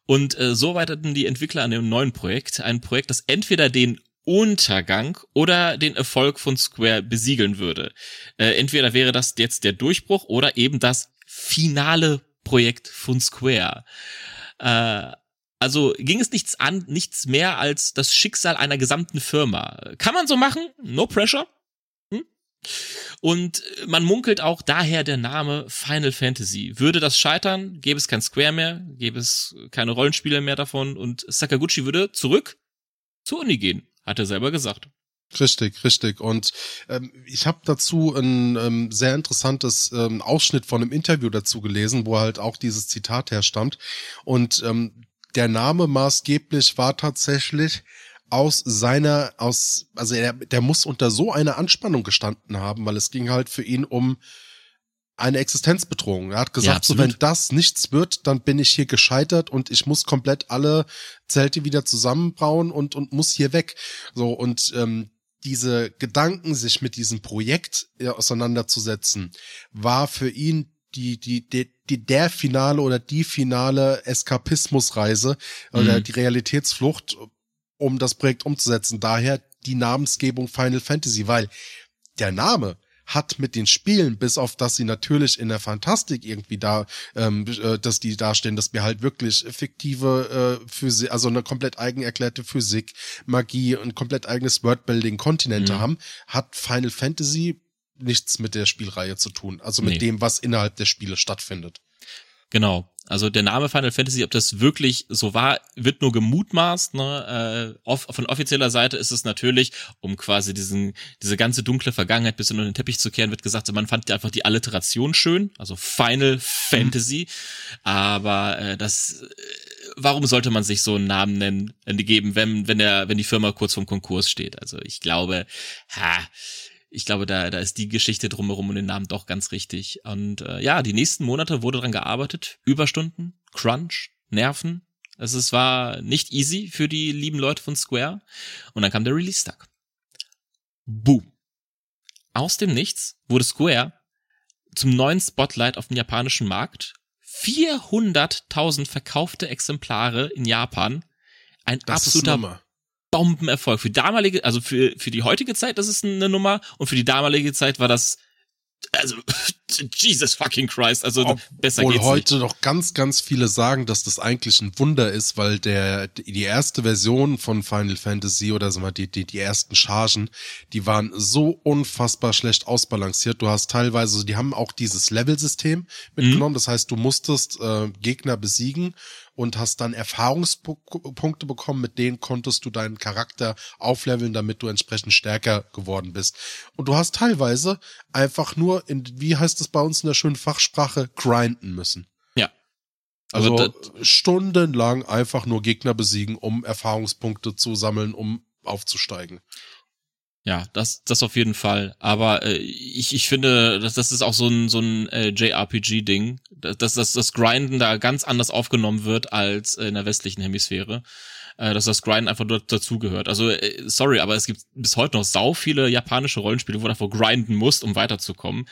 Und äh, so weiterten die Entwickler an dem neuen Projekt. Ein Projekt, das entweder den Untergang oder den Erfolg von Square besiegeln würde. Äh, entweder wäre das jetzt der Durchbruch oder eben das finale Projekt von Square. Äh, also ging es nichts an, nichts mehr als das Schicksal einer gesamten Firma. Kann man so machen, no pressure. Hm? Und man munkelt auch daher der Name Final Fantasy. Würde das scheitern, gäbe es kein Square mehr, gäbe es keine Rollenspiele mehr davon und Sakaguchi würde zurück zur Uni gehen. Hat er selber gesagt. Richtig, richtig. Und ähm, ich habe dazu ein ähm, sehr interessantes ähm, Ausschnitt von einem Interview dazu gelesen, wo halt auch dieses Zitat herstammt. Und ähm, der Name maßgeblich war tatsächlich aus seiner, aus, also er, der muss unter so einer Anspannung gestanden haben, weil es ging halt für ihn um eine Existenzbedrohung. Er hat gesagt, ja, so wenn das nichts wird, dann bin ich hier gescheitert und ich muss komplett alle Zelte wieder zusammenbauen und und muss hier weg. So und ähm, diese Gedanken, sich mit diesem Projekt äh, auseinanderzusetzen, war für ihn die, die, die, die, der finale oder die finale Eskapismusreise mhm. oder die Realitätsflucht, um das Projekt umzusetzen. Daher die Namensgebung Final Fantasy, weil der Name hat mit den Spielen, bis auf dass sie natürlich in der Fantastik irgendwie da, ähm, äh, dass die dastehen, dass wir halt wirklich fiktive äh, Physik, also eine komplett eigen erklärte Physik, Magie und komplett eigenes Worldbuilding, Kontinente mhm. haben, hat Final Fantasy nichts mit der Spielreihe zu tun, also mit nee. dem, was innerhalb der Spiele stattfindet. Genau. Also der Name Final Fantasy, ob das wirklich so war, wird nur gemutmaßt. Ne? Äh, off von offizieller Seite ist es natürlich, um quasi diesen diese ganze dunkle Vergangenheit bis in den Teppich zu kehren, wird gesagt, man fand einfach die Alliteration schön, also Final Fantasy. Mhm. Aber äh, das, äh, warum sollte man sich so einen Namen nennen, äh, geben, wenn wenn der wenn die Firma kurz vorm Konkurs steht? Also ich glaube, ha ich glaube, da, da ist die Geschichte drumherum und den Namen doch ganz richtig. Und äh, ja, die nächsten Monate wurde dran gearbeitet. Überstunden, Crunch, Nerven. Also es war nicht easy für die lieben Leute von Square. Und dann kam der Release-Tag. Boom. Aus dem Nichts wurde Square zum neuen Spotlight auf dem japanischen Markt. 400.000 verkaufte Exemplare in Japan. Ein das absoluter Bombenerfolg. Für damalige, also für, für die heutige Zeit, das ist eine Nummer. Und für die damalige Zeit war das, also, *laughs* Jesus fucking Christ, also Obwohl besser geht's heute nicht. noch ganz, ganz viele sagen, dass das eigentlich ein Wunder ist, weil der, die erste Version von Final Fantasy oder sagen wir, die, die, die ersten Chargen, die waren so unfassbar schlecht ausbalanciert. Du hast teilweise, die haben auch dieses Level-System mitgenommen. Mhm. Das heißt, du musstest äh, Gegner besiegen und hast dann Erfahrungspunkte bekommen, mit denen konntest du deinen Charakter aufleveln, damit du entsprechend stärker geworden bist. Und du hast teilweise einfach nur in, wie heißt es bei uns in der schönen Fachsprache, grinden müssen. Ja. Also, Also stundenlang einfach nur Gegner besiegen, um Erfahrungspunkte zu sammeln, um aufzusteigen. Ja, das, das auf jeden Fall. Aber äh, ich, ich finde, dass das ist auch so ein, so ein äh, JRPG-Ding, dass das, das Grinden da ganz anders aufgenommen wird als in der westlichen Hemisphäre. Äh, dass das Grinden einfach dort dazugehört. Also, äh, sorry, aber es gibt bis heute noch sau viele japanische Rollenspiele, wo du einfach grinden musst, um weiterzukommen.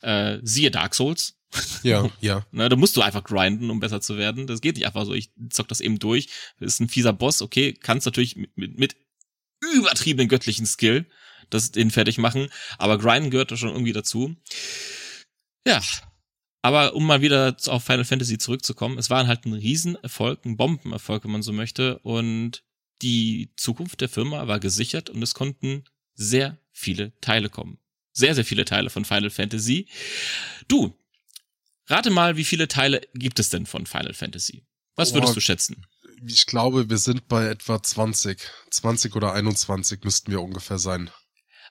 Äh, siehe Dark Souls. Ja, *laughs* ja. Ne, da musst du einfach grinden, um besser zu werden. Das geht nicht einfach so. Ich zock das eben durch. Das ist ein fieser Boss, okay, kannst natürlich mit, mit, mit übertriebenen göttlichen Skill das den fertig machen, aber grinden gehört da schon irgendwie dazu. Ja. Aber um mal wieder auf Final Fantasy zurückzukommen, es war halt ein Riesenerfolg, ein Bombenerfolg, wenn man so möchte, und die Zukunft der Firma war gesichert und es konnten sehr viele Teile kommen. Sehr, sehr viele Teile von Final Fantasy. Du, rate mal, wie viele Teile gibt es denn von Final Fantasy? Was würdest Boah. du schätzen? Ich glaube, wir sind bei etwa 20. 20 oder 21 müssten wir ungefähr sein.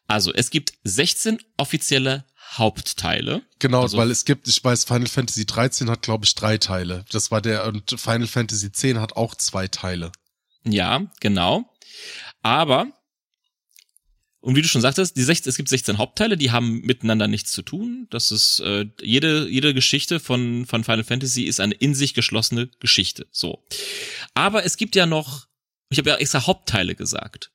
Also, es gibt 16 offizielle Hauptteile. Genau, Also- weil es gibt, ich weiß, Final Fantasy 13 hat, glaube ich, drei Teile. Das war der, und Final Fantasy 10 hat auch zwei Teile. Ja, genau. Aber, und wie du schon sagtest, die 16, es gibt 16 Hauptteile, die haben miteinander nichts zu tun. Das ist, äh, jede, jede Geschichte von, von Final Fantasy ist eine in sich geschlossene Geschichte. So. Aber es gibt ja noch, ich habe ja extra Hauptteile gesagt.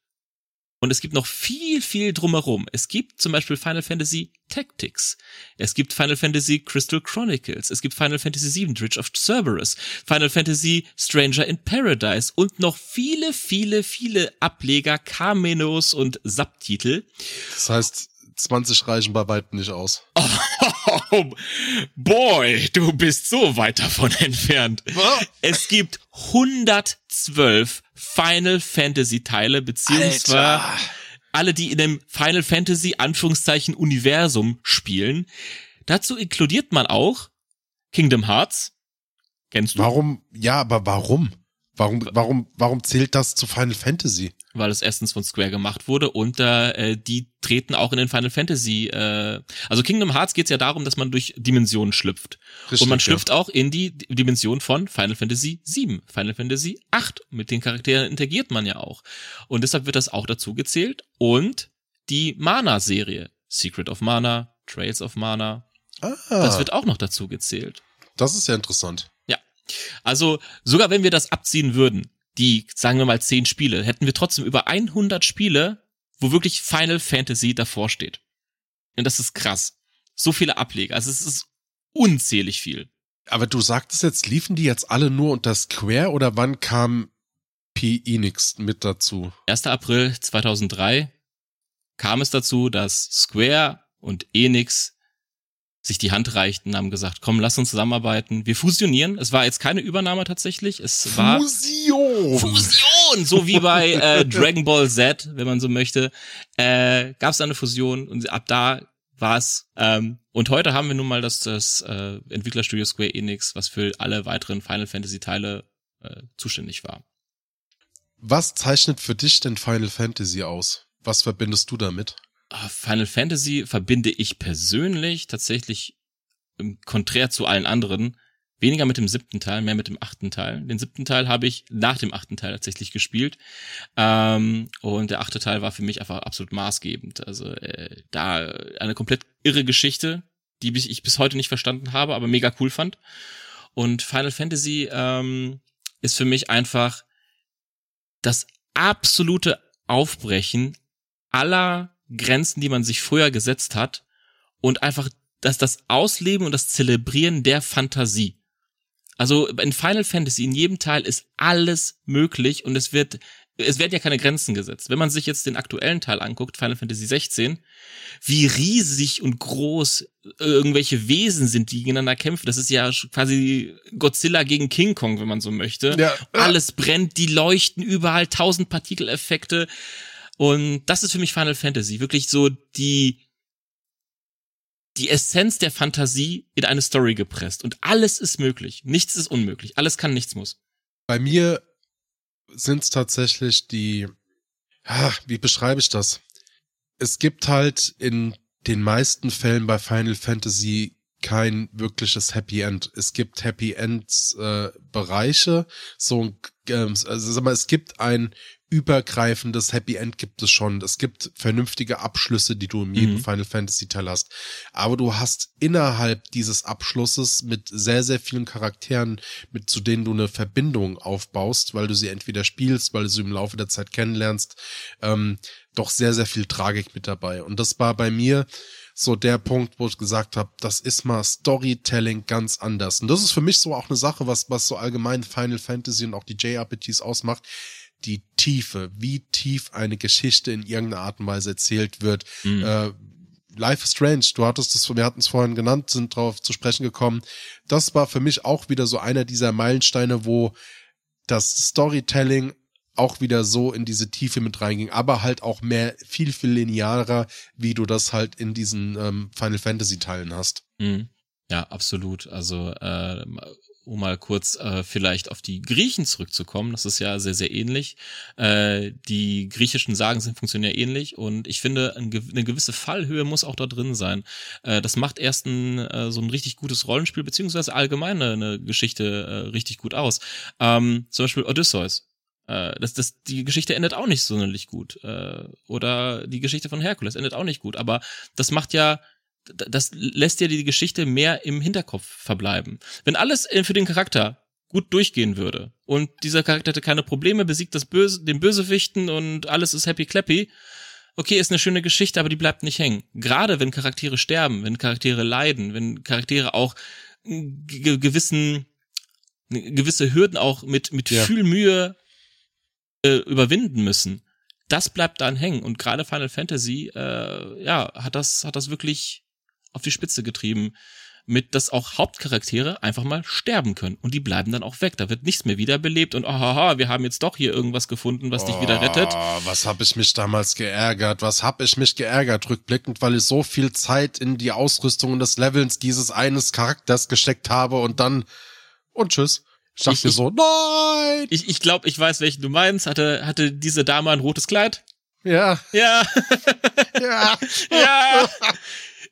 Und es gibt noch viel, viel drumherum. Es gibt zum Beispiel Final Fantasy Tactics. Es gibt Final Fantasy Crystal Chronicles. Es gibt Final Fantasy VII Bridge of Cerberus. Final Fantasy Stranger in Paradise. Und noch viele, viele, viele Ableger, Cameos und Subtitel. Das heißt, 20 reichen bei weitem nicht aus. *laughs* Oh, boy, du bist so weit davon entfernt. Es gibt 112 Final Fantasy Teile, beziehungsweise alle, die in dem Final Fantasy Anführungszeichen Universum spielen. Dazu inkludiert man auch Kingdom Hearts. Kennst du? Warum, ja, aber warum? Warum, warum, warum zählt das zu Final Fantasy? Weil es erstens von Square gemacht wurde und äh, die treten auch in den Final Fantasy. Äh, also Kingdom Hearts geht es ja darum, dass man durch Dimensionen schlüpft. Richtig, und man ja. schlüpft auch in die Dimension von Final Fantasy 7, Final Fantasy 8. Mit den Charakteren interagiert man ja auch. Und deshalb wird das auch dazu gezählt. Und die Mana-Serie. Secret of Mana, Trails of Mana. Ah, Das wird auch noch dazu gezählt. das ist ja interessant. Also sogar wenn wir das abziehen würden, die, sagen wir mal, 10 Spiele, hätten wir trotzdem über 100 Spiele, wo wirklich Final Fantasy davor steht. Und das ist krass. So viele Ableger. Also es ist unzählig viel. Aber du sagtest jetzt, liefen die jetzt alle nur unter Square oder wann kam P. Enix mit dazu? 1. April 2003 kam es dazu, dass Square und Enix sich die Hand reichten und haben gesagt, komm, lass uns zusammenarbeiten. Wir fusionieren. Es war jetzt keine Übernahme tatsächlich. Es war Fusion! Fusion, so wie bei äh, *laughs* Dragon Ball Z, wenn man so möchte, äh, gab es eine Fusion und ab da war es. Ähm, und heute haben wir nun mal das, das äh, Entwicklerstudio Square Enix, was für alle weiteren Final Fantasy Teile äh, zuständig war. Was zeichnet für dich denn Final Fantasy aus? Was verbindest du damit? Final Fantasy verbinde ich persönlich tatsächlich im Konträr zu allen anderen weniger mit dem siebten Teil, mehr mit dem achten Teil. Den siebten Teil habe ich nach dem achten Teil tatsächlich gespielt. Ähm, und der achte Teil war für mich einfach absolut maßgebend. Also äh, da eine komplett irre Geschichte, die ich bis heute nicht verstanden habe, aber mega cool fand. Und Final Fantasy ähm, ist für mich einfach das absolute Aufbrechen aller Grenzen, die man sich früher gesetzt hat und einfach das, das Ausleben und das Zelebrieren der Fantasie. Also in Final Fantasy, in jedem Teil ist alles möglich und es wird, es werden ja keine Grenzen gesetzt. Wenn man sich jetzt den aktuellen Teil anguckt, Final Fantasy 16, wie riesig und groß irgendwelche Wesen sind, die gegeneinander kämpfen. Das ist ja quasi Godzilla gegen King Kong, wenn man so möchte. Ja. Alles brennt, die leuchten überall, tausend Partikeleffekte. Und das ist für mich Final Fantasy. Wirklich so die, die Essenz der Fantasie in eine Story gepresst. Und alles ist möglich. Nichts ist unmöglich. Alles kann, nichts muss. Bei mir sind es tatsächlich die, ah, wie beschreibe ich das? Es gibt halt in den meisten Fällen bei Final Fantasy kein wirkliches Happy End. Es gibt Happy Ends äh, Bereiche, so ähm, also sag mal, es gibt ein übergreifendes Happy End gibt es schon. Es gibt vernünftige Abschlüsse, die du in jedem mhm. Final Fantasy Teil hast. Aber du hast innerhalb dieses Abschlusses mit sehr, sehr vielen Charakteren, mit zu denen du eine Verbindung aufbaust, weil du sie entweder spielst, weil du sie im Laufe der Zeit kennenlernst, ähm, doch sehr, sehr viel Tragik mit dabei. Und das war bei mir so der Punkt, wo ich gesagt habe, das ist mal Storytelling ganz anders. Und das ist für mich so auch eine Sache, was, was so allgemein Final Fantasy und auch die JRPGs ausmacht. Die Tiefe, wie tief eine Geschichte in irgendeiner Art und Weise erzählt wird. Mhm. Äh, Life is Strange, du hattest es, wir hatten es vorhin genannt, sind drauf zu sprechen gekommen. Das war für mich auch wieder so einer dieser Meilensteine, wo das Storytelling auch wieder so in diese Tiefe mit reinging, aber halt auch mehr, viel, viel linearer, wie du das halt in diesen ähm, Final Fantasy Teilen hast. Mhm. Ja, absolut. Also, äh, um mal kurz äh, vielleicht auf die Griechen zurückzukommen, das ist ja sehr, sehr ähnlich. Äh, die griechischen Sagen sind funktionieren ähnlich und ich finde, ein, eine gewisse Fallhöhe muss auch da drin sein. Äh, das macht erst ein, äh, so ein richtig gutes Rollenspiel, beziehungsweise allgemein eine, eine Geschichte äh, richtig gut aus. Ähm, zum Beispiel Odysseus äh, das, das, die Geschichte endet auch nicht sonderlich gut. Äh, oder die Geschichte von Herkules endet auch nicht gut. Aber das macht ja, das lässt ja die Geschichte mehr im Hinterkopf verbleiben. Wenn alles für den Charakter gut durchgehen würde und dieser Charakter hätte keine Probleme, besiegt das Böse, den Bösewichten und alles ist happy clappy, okay, ist eine schöne Geschichte, aber die bleibt nicht hängen. Gerade wenn Charaktere sterben, wenn Charaktere leiden, wenn Charaktere auch gewissen gewisse Hürden auch mit mit ja. viel Mühe äh, überwinden müssen. Das bleibt dann hängen. Und gerade Final Fantasy, äh, ja, hat das, hat das wirklich auf die Spitze getrieben. Mit, dass auch Hauptcharaktere einfach mal sterben können. Und die bleiben dann auch weg. Da wird nichts mehr wiederbelebt und ahaha, wir haben jetzt doch hier irgendwas gefunden, was oh, dich wieder rettet. Was hab ich mich damals geärgert? Was hab ich mich geärgert rückblickend, weil ich so viel Zeit in die Ausrüstung und das Levels dieses eines Charakters gesteckt habe und dann und tschüss. Ich dachte ich, so, nein! Ich, ich glaube, ich weiß, welchen du meinst. Hatte, hatte diese Dame ein rotes Kleid? Ja. Ja. *laughs* ja. *laughs* ja. *laughs*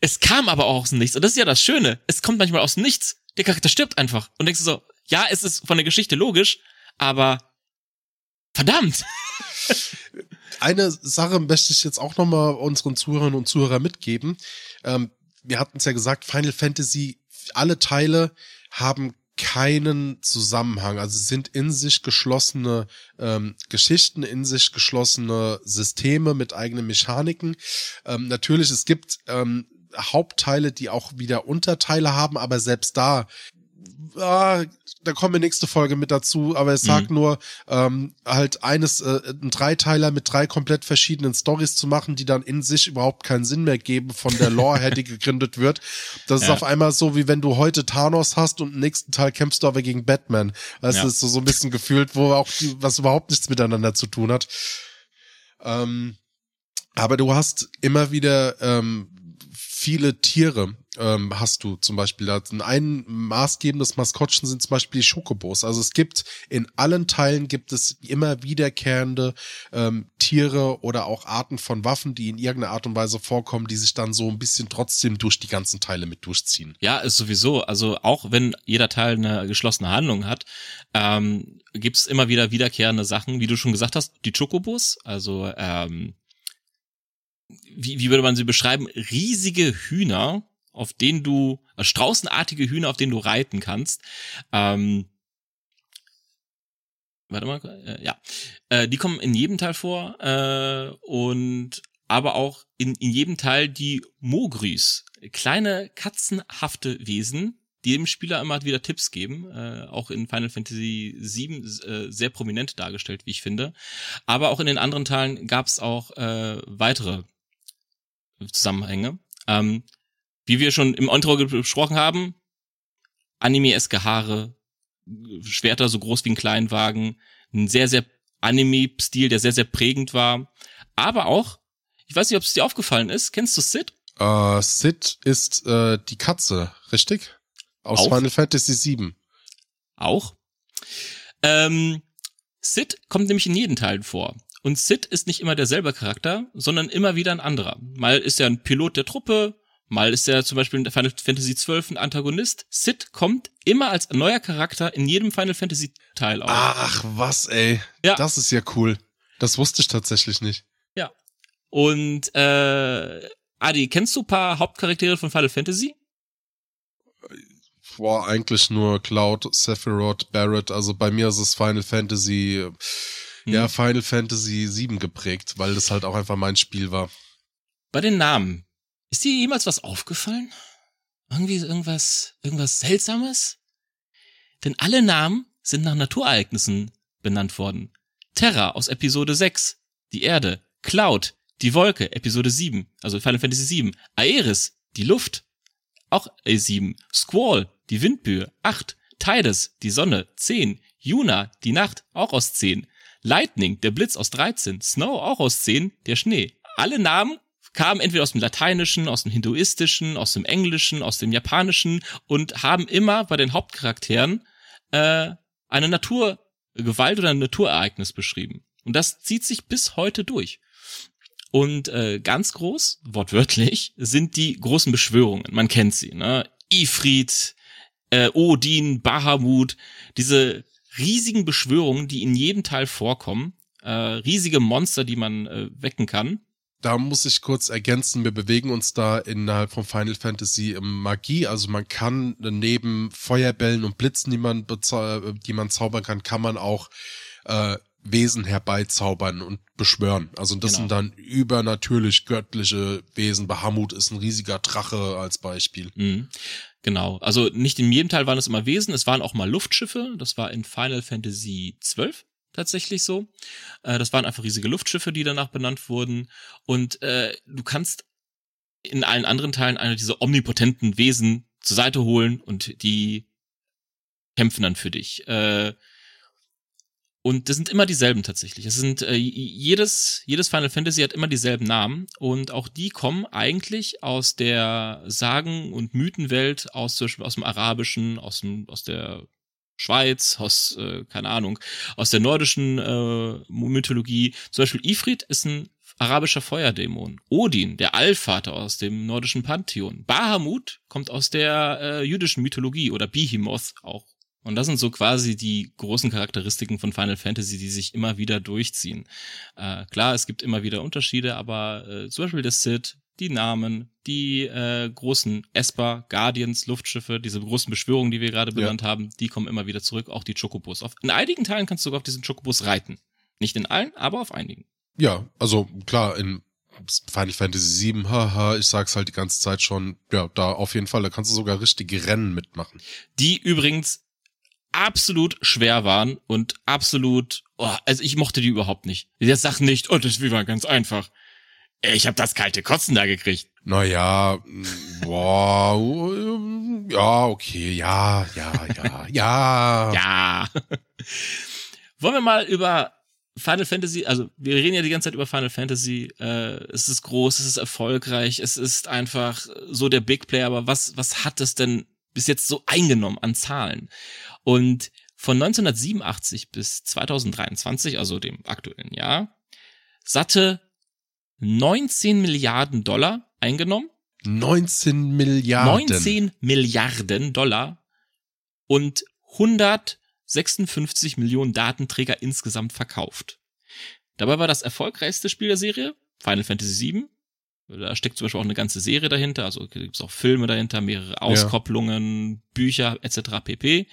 Es kam aber auch aus dem Nichts. Und das ist ja das Schöne. Es kommt manchmal aus dem Nichts. Der Charakter stirbt einfach. Und denkst du so, ja, es ist von der Geschichte logisch, aber verdammt. *laughs* Eine Sache möchte ich jetzt auch nochmal unseren Zuhörern und Zuhörern mitgeben. Ähm, wir hatten es ja gesagt, Final Fantasy, alle Teile haben keinen Zusammenhang. Also sind in sich geschlossene ähm, Geschichten, in sich geschlossene Systeme mit eigenen Mechaniken. Ähm, natürlich, es gibt ähm, Hauptteile, die auch wieder Unterteile haben, aber selbst da ah, da kommen wir nächste Folge mit dazu, aber es sagt mhm. nur, ähm, halt eines, äh, ein Dreiteiler mit drei komplett verschiedenen Stories zu machen, die dann in sich überhaupt keinen Sinn mehr geben von der Lore her, die *laughs* gegründet wird. Das ja. ist auf einmal so, wie wenn du heute Thanos hast und im nächsten Teil kämpfst du aber gegen Batman. Das ja. ist so, so ein bisschen gefühlt, wo auch die, was überhaupt nichts miteinander zu tun hat. Ähm, aber du hast immer wieder ähm, viele Tiere ähm, hast du zum Beispiel. Da ein maßgebendes Maskottchen sind zum Beispiel die Schokobos. Also es gibt in allen Teilen gibt es immer wiederkehrende ähm, Tiere oder auch Arten von Waffen, die in irgendeiner Art und Weise vorkommen, die sich dann so ein bisschen trotzdem durch die ganzen Teile mit durchziehen. Ja, ist sowieso. Also auch wenn jeder Teil eine geschlossene Handlung hat, ähm, gibt's immer wieder wiederkehrende Sachen, wie du schon gesagt hast, die Chocobos, also ähm, wie, wie würde man sie beschreiben? Riesige Hühner, auf denen du, äh, straußenartige Hühner, auf denen du reiten kannst. Ähm, warte mal, äh, ja. Äh, die kommen in jedem Teil vor äh, und aber auch in, in jedem Teil die Mogris, kleine katzenhafte Wesen, die dem Spieler immer wieder Tipps geben, äh, auch in Final Fantasy VII äh, sehr prominent dargestellt, wie ich finde. Aber auch in den anderen Teilen gab es auch äh, weitere Zusammenhänge. Ähm, wie wir schon im Intro besprochen haben, Anime-eske Haare, Schwerter so groß wie ein Kleinwagen, ein sehr, sehr Anime-Stil, der sehr, sehr prägend war. Aber auch, ich weiß nicht, ob es dir aufgefallen ist, kennst du Sid? Uh, Sid ist äh, die Katze, richtig? Aus auch? Final Fantasy VII. Auch. Ähm, Sid kommt nämlich in jedem Teil vor. Und Sid ist nicht immer derselbe Charakter, sondern immer wieder ein anderer. Mal ist er ein Pilot der Truppe, Mal ist er zum Beispiel in Final Fantasy XII ein Antagonist. Sid kommt immer als neuer Charakter in jedem Final Fantasy Teil auf. Ach, was, ey. Ja. Das ist ja cool. Das wusste ich tatsächlich nicht. Ja. Und äh, Adi, kennst du ein paar Hauptcharaktere von Final Fantasy? Boah, eigentlich nur Cloud, Sephiroth, Barrett. Also bei mir ist es Final Fantasy, Hm. ja, Final Fantasy 7 geprägt, weil das halt auch einfach mein Spiel war. Bei den Namen. Ist dir jemals was aufgefallen? Irgendwie irgendwas, irgendwas Seltsames? Denn alle Namen sind nach Naturereignissen benannt worden. Terra aus Episode 6, die Erde. Cloud, die Wolke, Episode 7, also Final Fantasy 7. Aeris, die Luft, auch A7. Squall, die Windböe, 8. Tidus, die Sonne, 10. Yuna, die Nacht, auch aus 10. Lightning, der Blitz aus 13. Snow, auch aus 10. Der Schnee. Alle Namen kamen entweder aus dem Lateinischen, aus dem Hinduistischen, aus dem Englischen, aus dem Japanischen und haben immer bei den Hauptcharakteren äh, eine Naturgewalt oder ein Naturereignis beschrieben. Und das zieht sich bis heute durch. Und äh, ganz groß, wortwörtlich, sind die großen Beschwörungen. Man kennt sie, ne? Ifrit, äh, Odin, Bahamut, diese riesigen Beschwörungen, die in jedem Teil vorkommen, äh, riesige Monster, die man äh, wecken kann. Da muss ich kurz ergänzen, wir bewegen uns da innerhalb von Final Fantasy im Magie. Also man kann neben Feuerbällen und Blitzen, die man, die man zaubern kann, kann man auch äh, Wesen herbeizaubern und beschwören. Also das Genau. sind dann übernatürlich göttliche Wesen. Bahamut ist ein riesiger Drache als Beispiel. Mhm. Genau. Also nicht in jedem Teil waren es immer Wesen, es waren auch mal Luftschiffe. Das war in Final Fantasy XII tatsächlich so. Äh, das waren einfach riesige Luftschiffe, die danach benannt wurden. Und äh, du kannst in allen anderen Teilen eine dieser omnipotenten Wesen zur Seite holen und die kämpfen dann für dich. Äh, und das sind immer dieselben tatsächlich. Es sind äh, jedes jedes Final Fantasy hat immer dieselben Namen und auch die kommen eigentlich aus der Sagen- und Mythenwelt, aus aus dem Arabischen, aus dem aus der Schweiz, aus äh, keine Ahnung, aus der nordischen äh, Mythologie. Zum Beispiel Ifrit ist ein arabischer Feuerdämon. Odin, der Allvater aus dem nordischen Pantheon. Bahamut kommt aus der äh, jüdischen Mythologie oder Behemoth auch. Und das sind so quasi die großen Charakteristiken von Final Fantasy, die sich immer wieder durchziehen. Äh, klar, es gibt immer wieder Unterschiede, aber äh, zum Beispiel der Sid, die Namen, die äh, großen Esper, Guardians, Luftschiffe, diese großen Beschwörungen, die wir gerade benannt haben, die kommen immer wieder zurück, auch die Chocobos. Auf, in einigen Teilen kannst du sogar auf diesen Chocobos reiten. Nicht in allen, aber auf einigen. Ja, also klar, in Final Fantasy 7, haha, ich sag's halt die ganze Zeit schon, ja, da auf jeden Fall, da kannst du sogar richtige Rennen mitmachen. Die übrigens absolut schwer waren und absolut, oh, also ich mochte die überhaupt nicht. Jetzt sag nicht, oh, das war ganz einfach. Ich habe das kalte Kotzen da gekriegt. Naja, boah, *laughs* ja, okay, ja, ja, ja, ja. *laughs* Ja. Wollen wir mal über Final Fantasy, also wir reden ja die ganze Zeit über Final Fantasy, äh, es ist groß, es ist erfolgreich, es ist einfach so der Big Player, aber was, was hat es denn bis jetzt so eingenommen an Zahlen? Und von 1987 bis 2023, also dem aktuellen Jahr, satte 19 Milliarden Dollar eingenommen 19 Milliarden. 19 Milliarden Dollar und 156 Millionen Datenträger insgesamt verkauft. Dabei war das erfolgreichste Spiel der Serie Final Fantasy VII. Da steckt zum Beispiel auch eine ganze Serie dahinter, also gibt es auch Filme dahinter, mehrere Auskopplungen, Bücher etc. pp.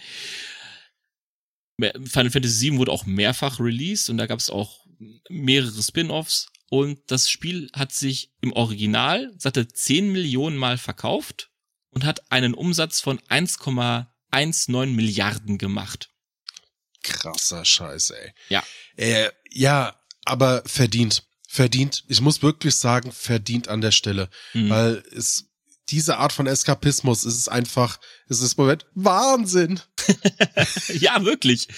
Final Fantasy VII wurde auch mehrfach released und da gab es auch mehrere Spin-offs und das Spiel hat sich im Original satte 10 Millionen Mal verkauft und hat einen Umsatz von 1,19 Milliarden gemacht. Krasser Scheiß, ey. Ja. Äh, ja, aber verdient. Verdient. Ich muss wirklich sagen, verdient an der Stelle. Mhm. Weil es, diese Art von Eskapismus, es ist einfach, es ist im Moment Wahnsinn. *laughs* ja, wirklich.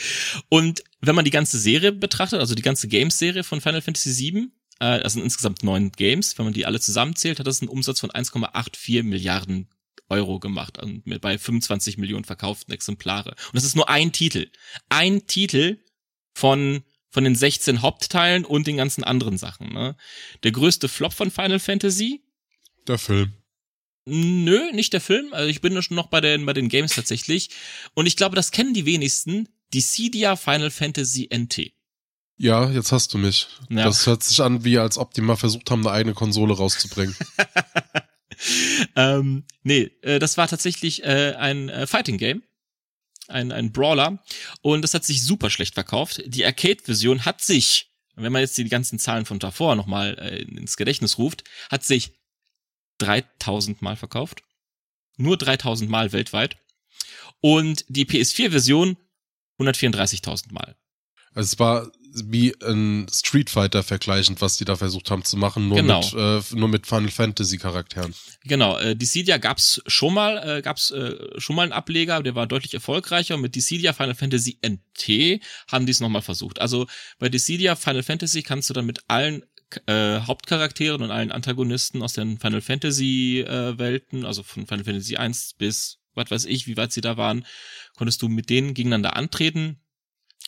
Und wenn man die ganze Serie betrachtet, also die ganze Games-Serie von Final Fantasy VII, äh, das sind insgesamt neun Games, wenn man die alle zusammenzählt, hat das einen Umsatz von 1,84 Milliarden Euro gemacht und mit bei 25 Millionen verkauften Exemplare. Und das ist nur ein Titel. Ein Titel von von den 16 Hauptteilen und den ganzen anderen Sachen. Ne? Der größte Flop von Final Fantasy, Der Film. Nö, nicht der Film. Also ich bin schon noch bei den, bei den Games tatsächlich. Und ich glaube, das kennen die wenigsten. Dissidia Final Fantasy NT. Ja, jetzt hast du mich. Ja. Das hört sich an, wie als ob die mal versucht haben, eine eigene Konsole rauszubringen. *laughs* ähm, nee, äh, das war tatsächlich äh, ein äh, Fighting Game. Ein, ein Brawler. Und das hat sich super schlecht verkauft. Die Arcade-Version hat sich, wenn man jetzt die ganzen Zahlen von davor nochmal äh, ins Gedächtnis ruft, hat sich 3000 Mal verkauft. Nur 3000 Mal weltweit. Und die PS4-Version 134.000 Mal. Also es war wie ein Street Fighter vergleichend, was die da versucht haben zu machen, nur Genau. mit äh, nur mit Final Fantasy Charakteren. Genau, äh, Dissidia gab's schon mal, äh, gab's äh, schon mal einen Ableger, der war deutlich erfolgreicher. Und mit Dissidia Final Fantasy NT haben die es nochmal versucht. Also bei Dissidia Final Fantasy kannst du dann mit allen äh, Hauptcharakteren und allen Antagonisten aus den Final Fantasy äh, Welten, also von Final Fantasy 1 bis was weiß ich, wie weit sie da waren, konntest du mit denen gegeneinander antreten.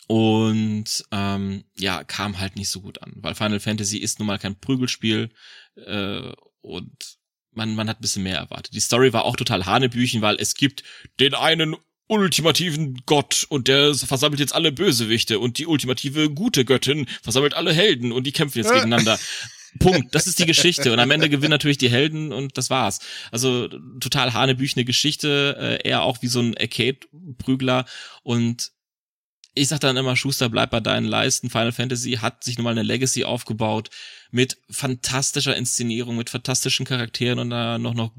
Und ähm, ja, kam halt nicht so gut an, weil Final Fantasy ist nun mal kein Prügelspiel äh, und man, man hat ein bisschen mehr erwartet. Die Story war auch total Hanebüchen, weil es gibt den einen ultimativen Gott und der versammelt jetzt alle Bösewichte und die ultimative gute Göttin versammelt alle Helden und die kämpfen jetzt gegeneinander. Punkt. Das ist die Geschichte. Und am Ende gewinnen natürlich die Helden und das war's. Also total hanebüchene Geschichte, äh, eher auch wie so ein Arcade-Prügler. Und ich sag dann immer, Schuster, bleib bei deinen Leisten. Final Fantasy hat sich nun mal eine Legacy aufgebaut mit fantastischer Inszenierung, mit fantastischen Charakteren und dann noch, noch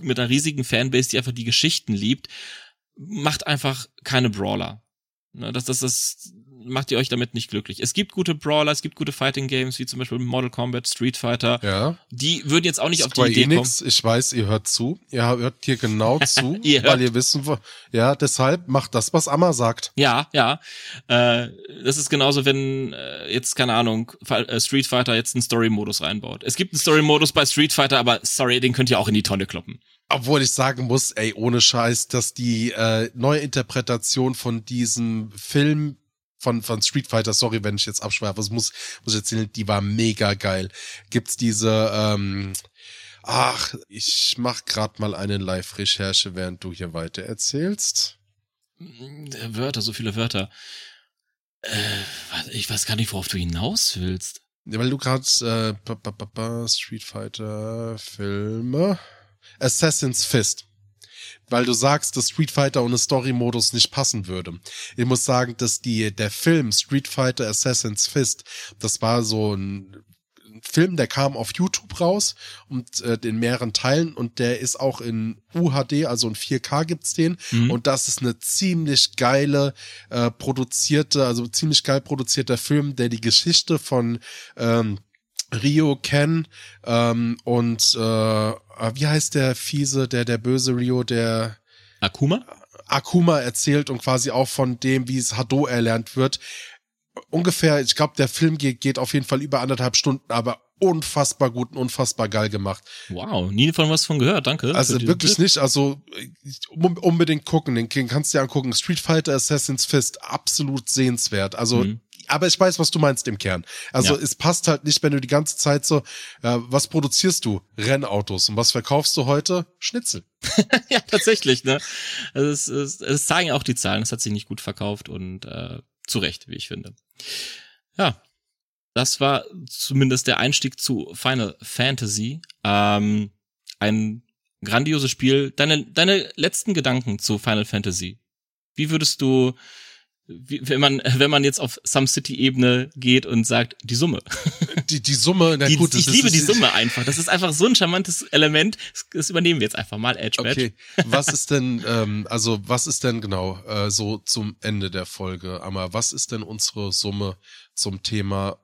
mit einer riesigen Fanbase, die einfach die Geschichten liebt. Macht einfach keine Brawler. Ne, Das, das, das macht ihr euch damit nicht glücklich. Es gibt gute Brawler, es gibt gute Fighting Games, wie zum Beispiel Mortal Kombat, Street Fighter. Ja. Die würden jetzt auch nicht auf die Square Idee kommen. Enix, ich weiß, ihr hört zu. Ihr hört hier genau *laughs* zu, Ihr hört. weil ihr wissen wollt. Ja, deshalb macht das, was Amma sagt. Ja, ja. Äh, das ist genauso, wenn äh, jetzt, keine Ahnung, äh, Street Fighter jetzt einen Story-Modus reinbaut. Es gibt einen Story-Modus bei Street Fighter, aber sorry, den könnt ihr auch in die Tonne kloppen. Obwohl ich sagen muss, ey, ohne Scheiß, dass die äh, neue Interpretation von diesem Film von, von Street Fighter, sorry, wenn ich jetzt abschweife, das muss, muss ich erzählen, die war mega geil. Gibt's diese, ähm, ach, ich mach grad mal eine Live-Recherche, während du hier weiter erzählst. Äh, Wörter, so viele Wörter. Äh, ich weiß gar nicht, worauf du hinaus willst. Ja, Weil du gerade äh, Street Fighter Filme Assassin's Fist. Weil du sagst, dass Street Fighter ohne Story-Modus nicht passen würde. Ich muss sagen, dass die, der Film Street Fighter Assassin's Fist, das war so ein Film, der kam auf YouTube raus und äh, in mehreren Teilen und der ist auch in UHD, also in 4K gibt's den Mhm. und das ist eine ziemlich geile äh, produzierte, also ziemlich geil produzierter Film, der die Geschichte von ähm, Rio Ken ähm, und äh, ah, wie heißt der fiese, der der böse Rio, der Akuma? Akuma erzählt und quasi auch von dem, wie es Hado erlernt wird. Ungefähr, ich glaube, der Film geht, geht auf jeden Fall über anderthalb Stunden, aber unfassbar gut und unfassbar geil gemacht. Wow, nie von was von gehört, danke. Also wirklich Tipp. nicht, also unbedingt gucken, den kannst du dir angucken. Street Fighter Assassin's Fist, absolut sehenswert. Also, Mhm. Aber ich weiß, was du meinst im Kern. Also Ja. es passt halt nicht, wenn du die ganze Zeit so, äh, was produzierst du? Rennautos. Und was verkaufst du heute? Schnitzel. *laughs* ja, tatsächlich, ne? Also es, es, es zeigen auch die Zahlen, es hat sich nicht gut verkauft und äh, zu Recht, wie ich finde. Ja, das war zumindest der Einstieg zu Final Fantasy. Ähm, ein grandioses Spiel. Deine, deine letzten Gedanken zu Final Fantasy. Wie würdest du, wenn man, wenn man jetzt auf Some City-Ebene geht und sagt, die Summe. Die, die Summe, na Die, gut, ich liebe die Summe einfach. Das ist einfach so ein charmantes Element. Das, übernehmen wir jetzt einfach mal, Edge. Okay, was ist denn, ähm, also was ist denn genau äh, so zum Ende der Folge, aber was ist denn unsere Summe zum Thema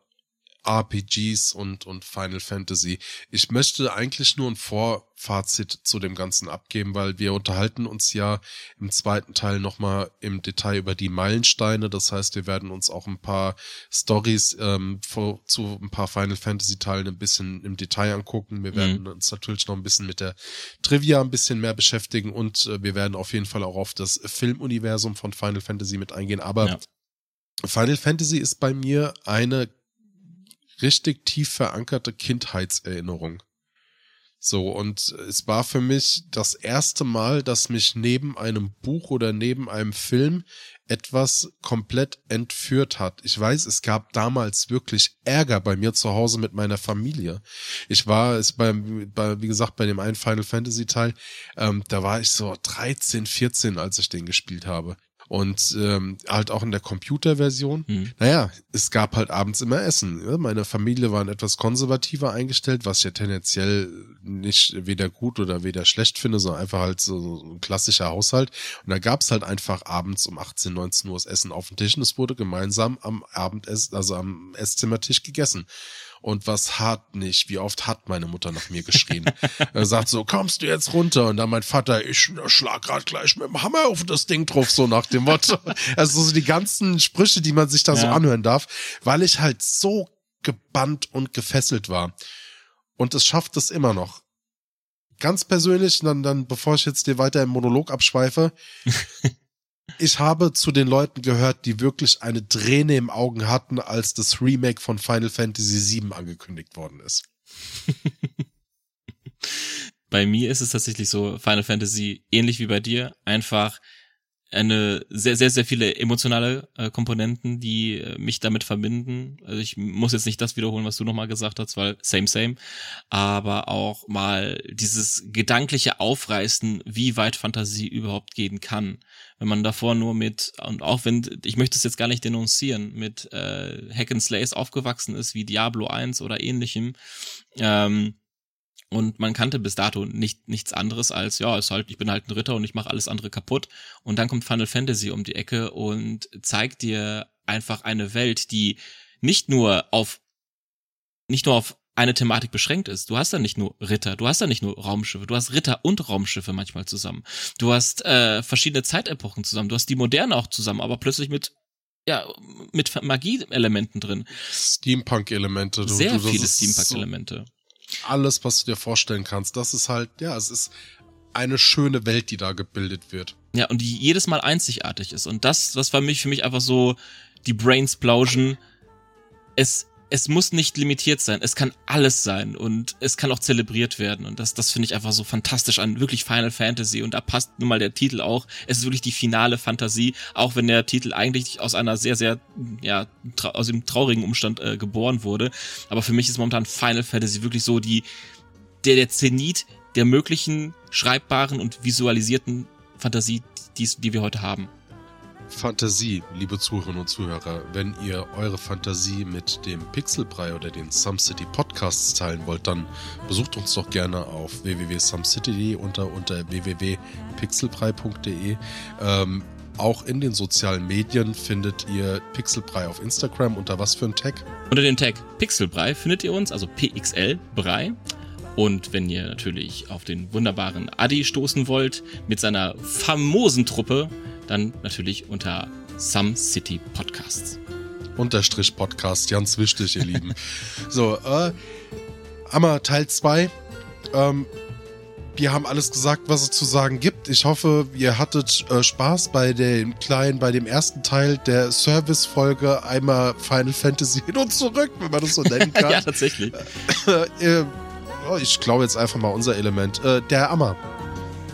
RPGs und, und Final Fantasy? Ich möchte eigentlich nur ein Vorfazit zu dem Ganzen abgeben, weil wir unterhalten uns ja im zweiten Teil nochmal im Detail über die Meilensteine. Das heißt, wir werden uns auch ein paar Stories ähm, zu ein paar Final Fantasy Teilen ein bisschen im Detail angucken. Wir werden uns natürlich noch ein bisschen mit der Trivia ein bisschen mehr beschäftigen und äh, wir werden auf jeden Fall auch auf das Filmuniversum von Final Fantasy mit eingehen. Aber Ja. Final Fantasy ist bei mir eine richtig tief verankerte Kindheitserinnerung. So, und es war für mich das erste Mal, dass mich neben einem Buch oder neben einem Film etwas komplett entführt hat. Ich weiß, es gab damals wirklich Ärger bei mir zu Hause mit meiner Familie. Ich war es beim, bei, wie gesagt, bei dem einen Final Fantasy Teil, ähm, da war ich so 13, 14, als ich den gespielt habe. Und ähm, halt auch in der Computerversion. Mhm. Naja, es gab halt abends immer Essen. Ja? Meine Familie war etwas konservativer eingestellt, was ich ja tendenziell nicht weder gut oder weder schlecht finde, sondern einfach halt so, ein klassischer Haushalt. Und da gab's halt einfach abends um 18, 19 Uhr das Essen auf dem Tisch und es wurde gemeinsam am Abendessen, also am Esszimmertisch gegessen und was hat nicht, wie oft hat meine Mutter nach mir geschrien. er *laughs* sagt so, kommst du jetzt runter? Und dann mein Vater, ich schlag grad gleich mit dem Hammer auf das Ding drauf, so nach dem Motto. Also so die ganzen Sprüche, die man sich da ja. so anhören darf, weil ich halt so gebannt und gefesselt war. Und es schafft es immer noch. Ganz persönlich, dann, dann, bevor ich jetzt dir weiter im Monolog abschweife, *laughs* ich habe zu den Leuten gehört, die wirklich eine Träne im Augen hatten, als das Remake von Final Fantasy VII angekündigt worden ist. bei mir ist es tatsächlich so, Final Fantasy ähnlich wie bei dir, einfach eine sehr, sehr, sehr viele emotionale äh, Komponenten, die äh, mich damit verbinden. Also ich muss jetzt nicht das wiederholen, was du nochmal gesagt hast, weil same, same. Aber auch mal dieses gedankliche Aufreißen, wie weit Fantasie überhaupt gehen kann. Wenn man davor nur mit, und auch wenn, ich möchte es jetzt gar nicht denunzieren, mit äh, Hack and Slays aufgewachsen ist, wie Diablo 1 oder ähnlichem, ähm, und man kannte bis dato nicht nichts anderes als ja, ist halt ich bin halt ein Ritter und ich mache alles andere kaputt und dann kommt Final Fantasy um die Ecke und zeigt dir einfach eine Welt, die nicht nur auf nicht nur auf eine Thematik beschränkt ist. Du hast da nicht nur Ritter, du hast da nicht nur Raumschiffe, du hast Ritter und Raumschiffe manchmal zusammen. Du hast äh, verschiedene Zeitepochen zusammen, du hast die Moderne auch zusammen, aber plötzlich mit ja, mit Magie-Elementen drin. Steampunk-Elemente. Sehr du, viele Steampunk-Elemente alles, was du dir vorstellen kannst. Das ist halt, ja, es ist eine schöne Welt, die da gebildet wird. Ja, und die jedes Mal einzigartig ist. Und das, das war mich für mich einfach so die Brainsplausion. Es es muss nicht limitiert sein. Es kann alles sein und es kann auch zelebriert werden. Und das, das finde ich einfach so fantastisch an wirklich Final Fantasy. Und da passt nun mal der Titel auch. Es ist wirklich die finale Fantasie, auch wenn der Titel eigentlich aus einer sehr, sehr, ja, aus dem traurigen Umstand äh, geboren wurde. Aber für mich ist momentan Final Fantasy wirklich so die, der, der Zenit der möglichen schreibbaren und visualisierten Fantasie, die, die wir heute haben. Fantasie, liebe Zuhörerinnen und Zuhörer, wenn ihr eure Fantasie mit dem Pixelbrei oder den SumCity Podcasts teilen wollt, dann besucht uns doch gerne auf www.sumcity.de unter, unter www.pixelbrei.de. Ähm, auch in den sozialen Medien findet ihr Pixelbrei auf Instagram. Unter was für ein Tag? Unter dem Tag Pixelbrei findet ihr uns, also PXL Brei. Und wenn ihr natürlich auf den wunderbaren Adi stoßen wollt, mit seiner famosen Truppe, dann natürlich unter Some City Podcasts. Unterstrich Podcast, ganz wichtig, ihr Lieben. So, äh, Hammer Teil 2. Ähm, wir haben alles gesagt, was es zu sagen gibt. Ich hoffe, ihr hattet äh, Spaß bei dem kleinen, bei dem ersten Teil der Service-Folge einmal Final Fantasy hin und zurück, wenn man das so nennen *laughs* kann. ja, tatsächlich. Äh, äh, ich glaube jetzt einfach mal unser Element. Äh, der Ammer.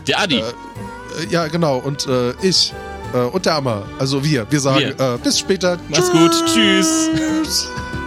Der Adi. Äh, ja, genau. Und äh, ich. Äh, und der Ammer. Also wir. Wir sagen wir. Äh, bis später. Mach's Tschüss. gut. Tschüss. *laughs*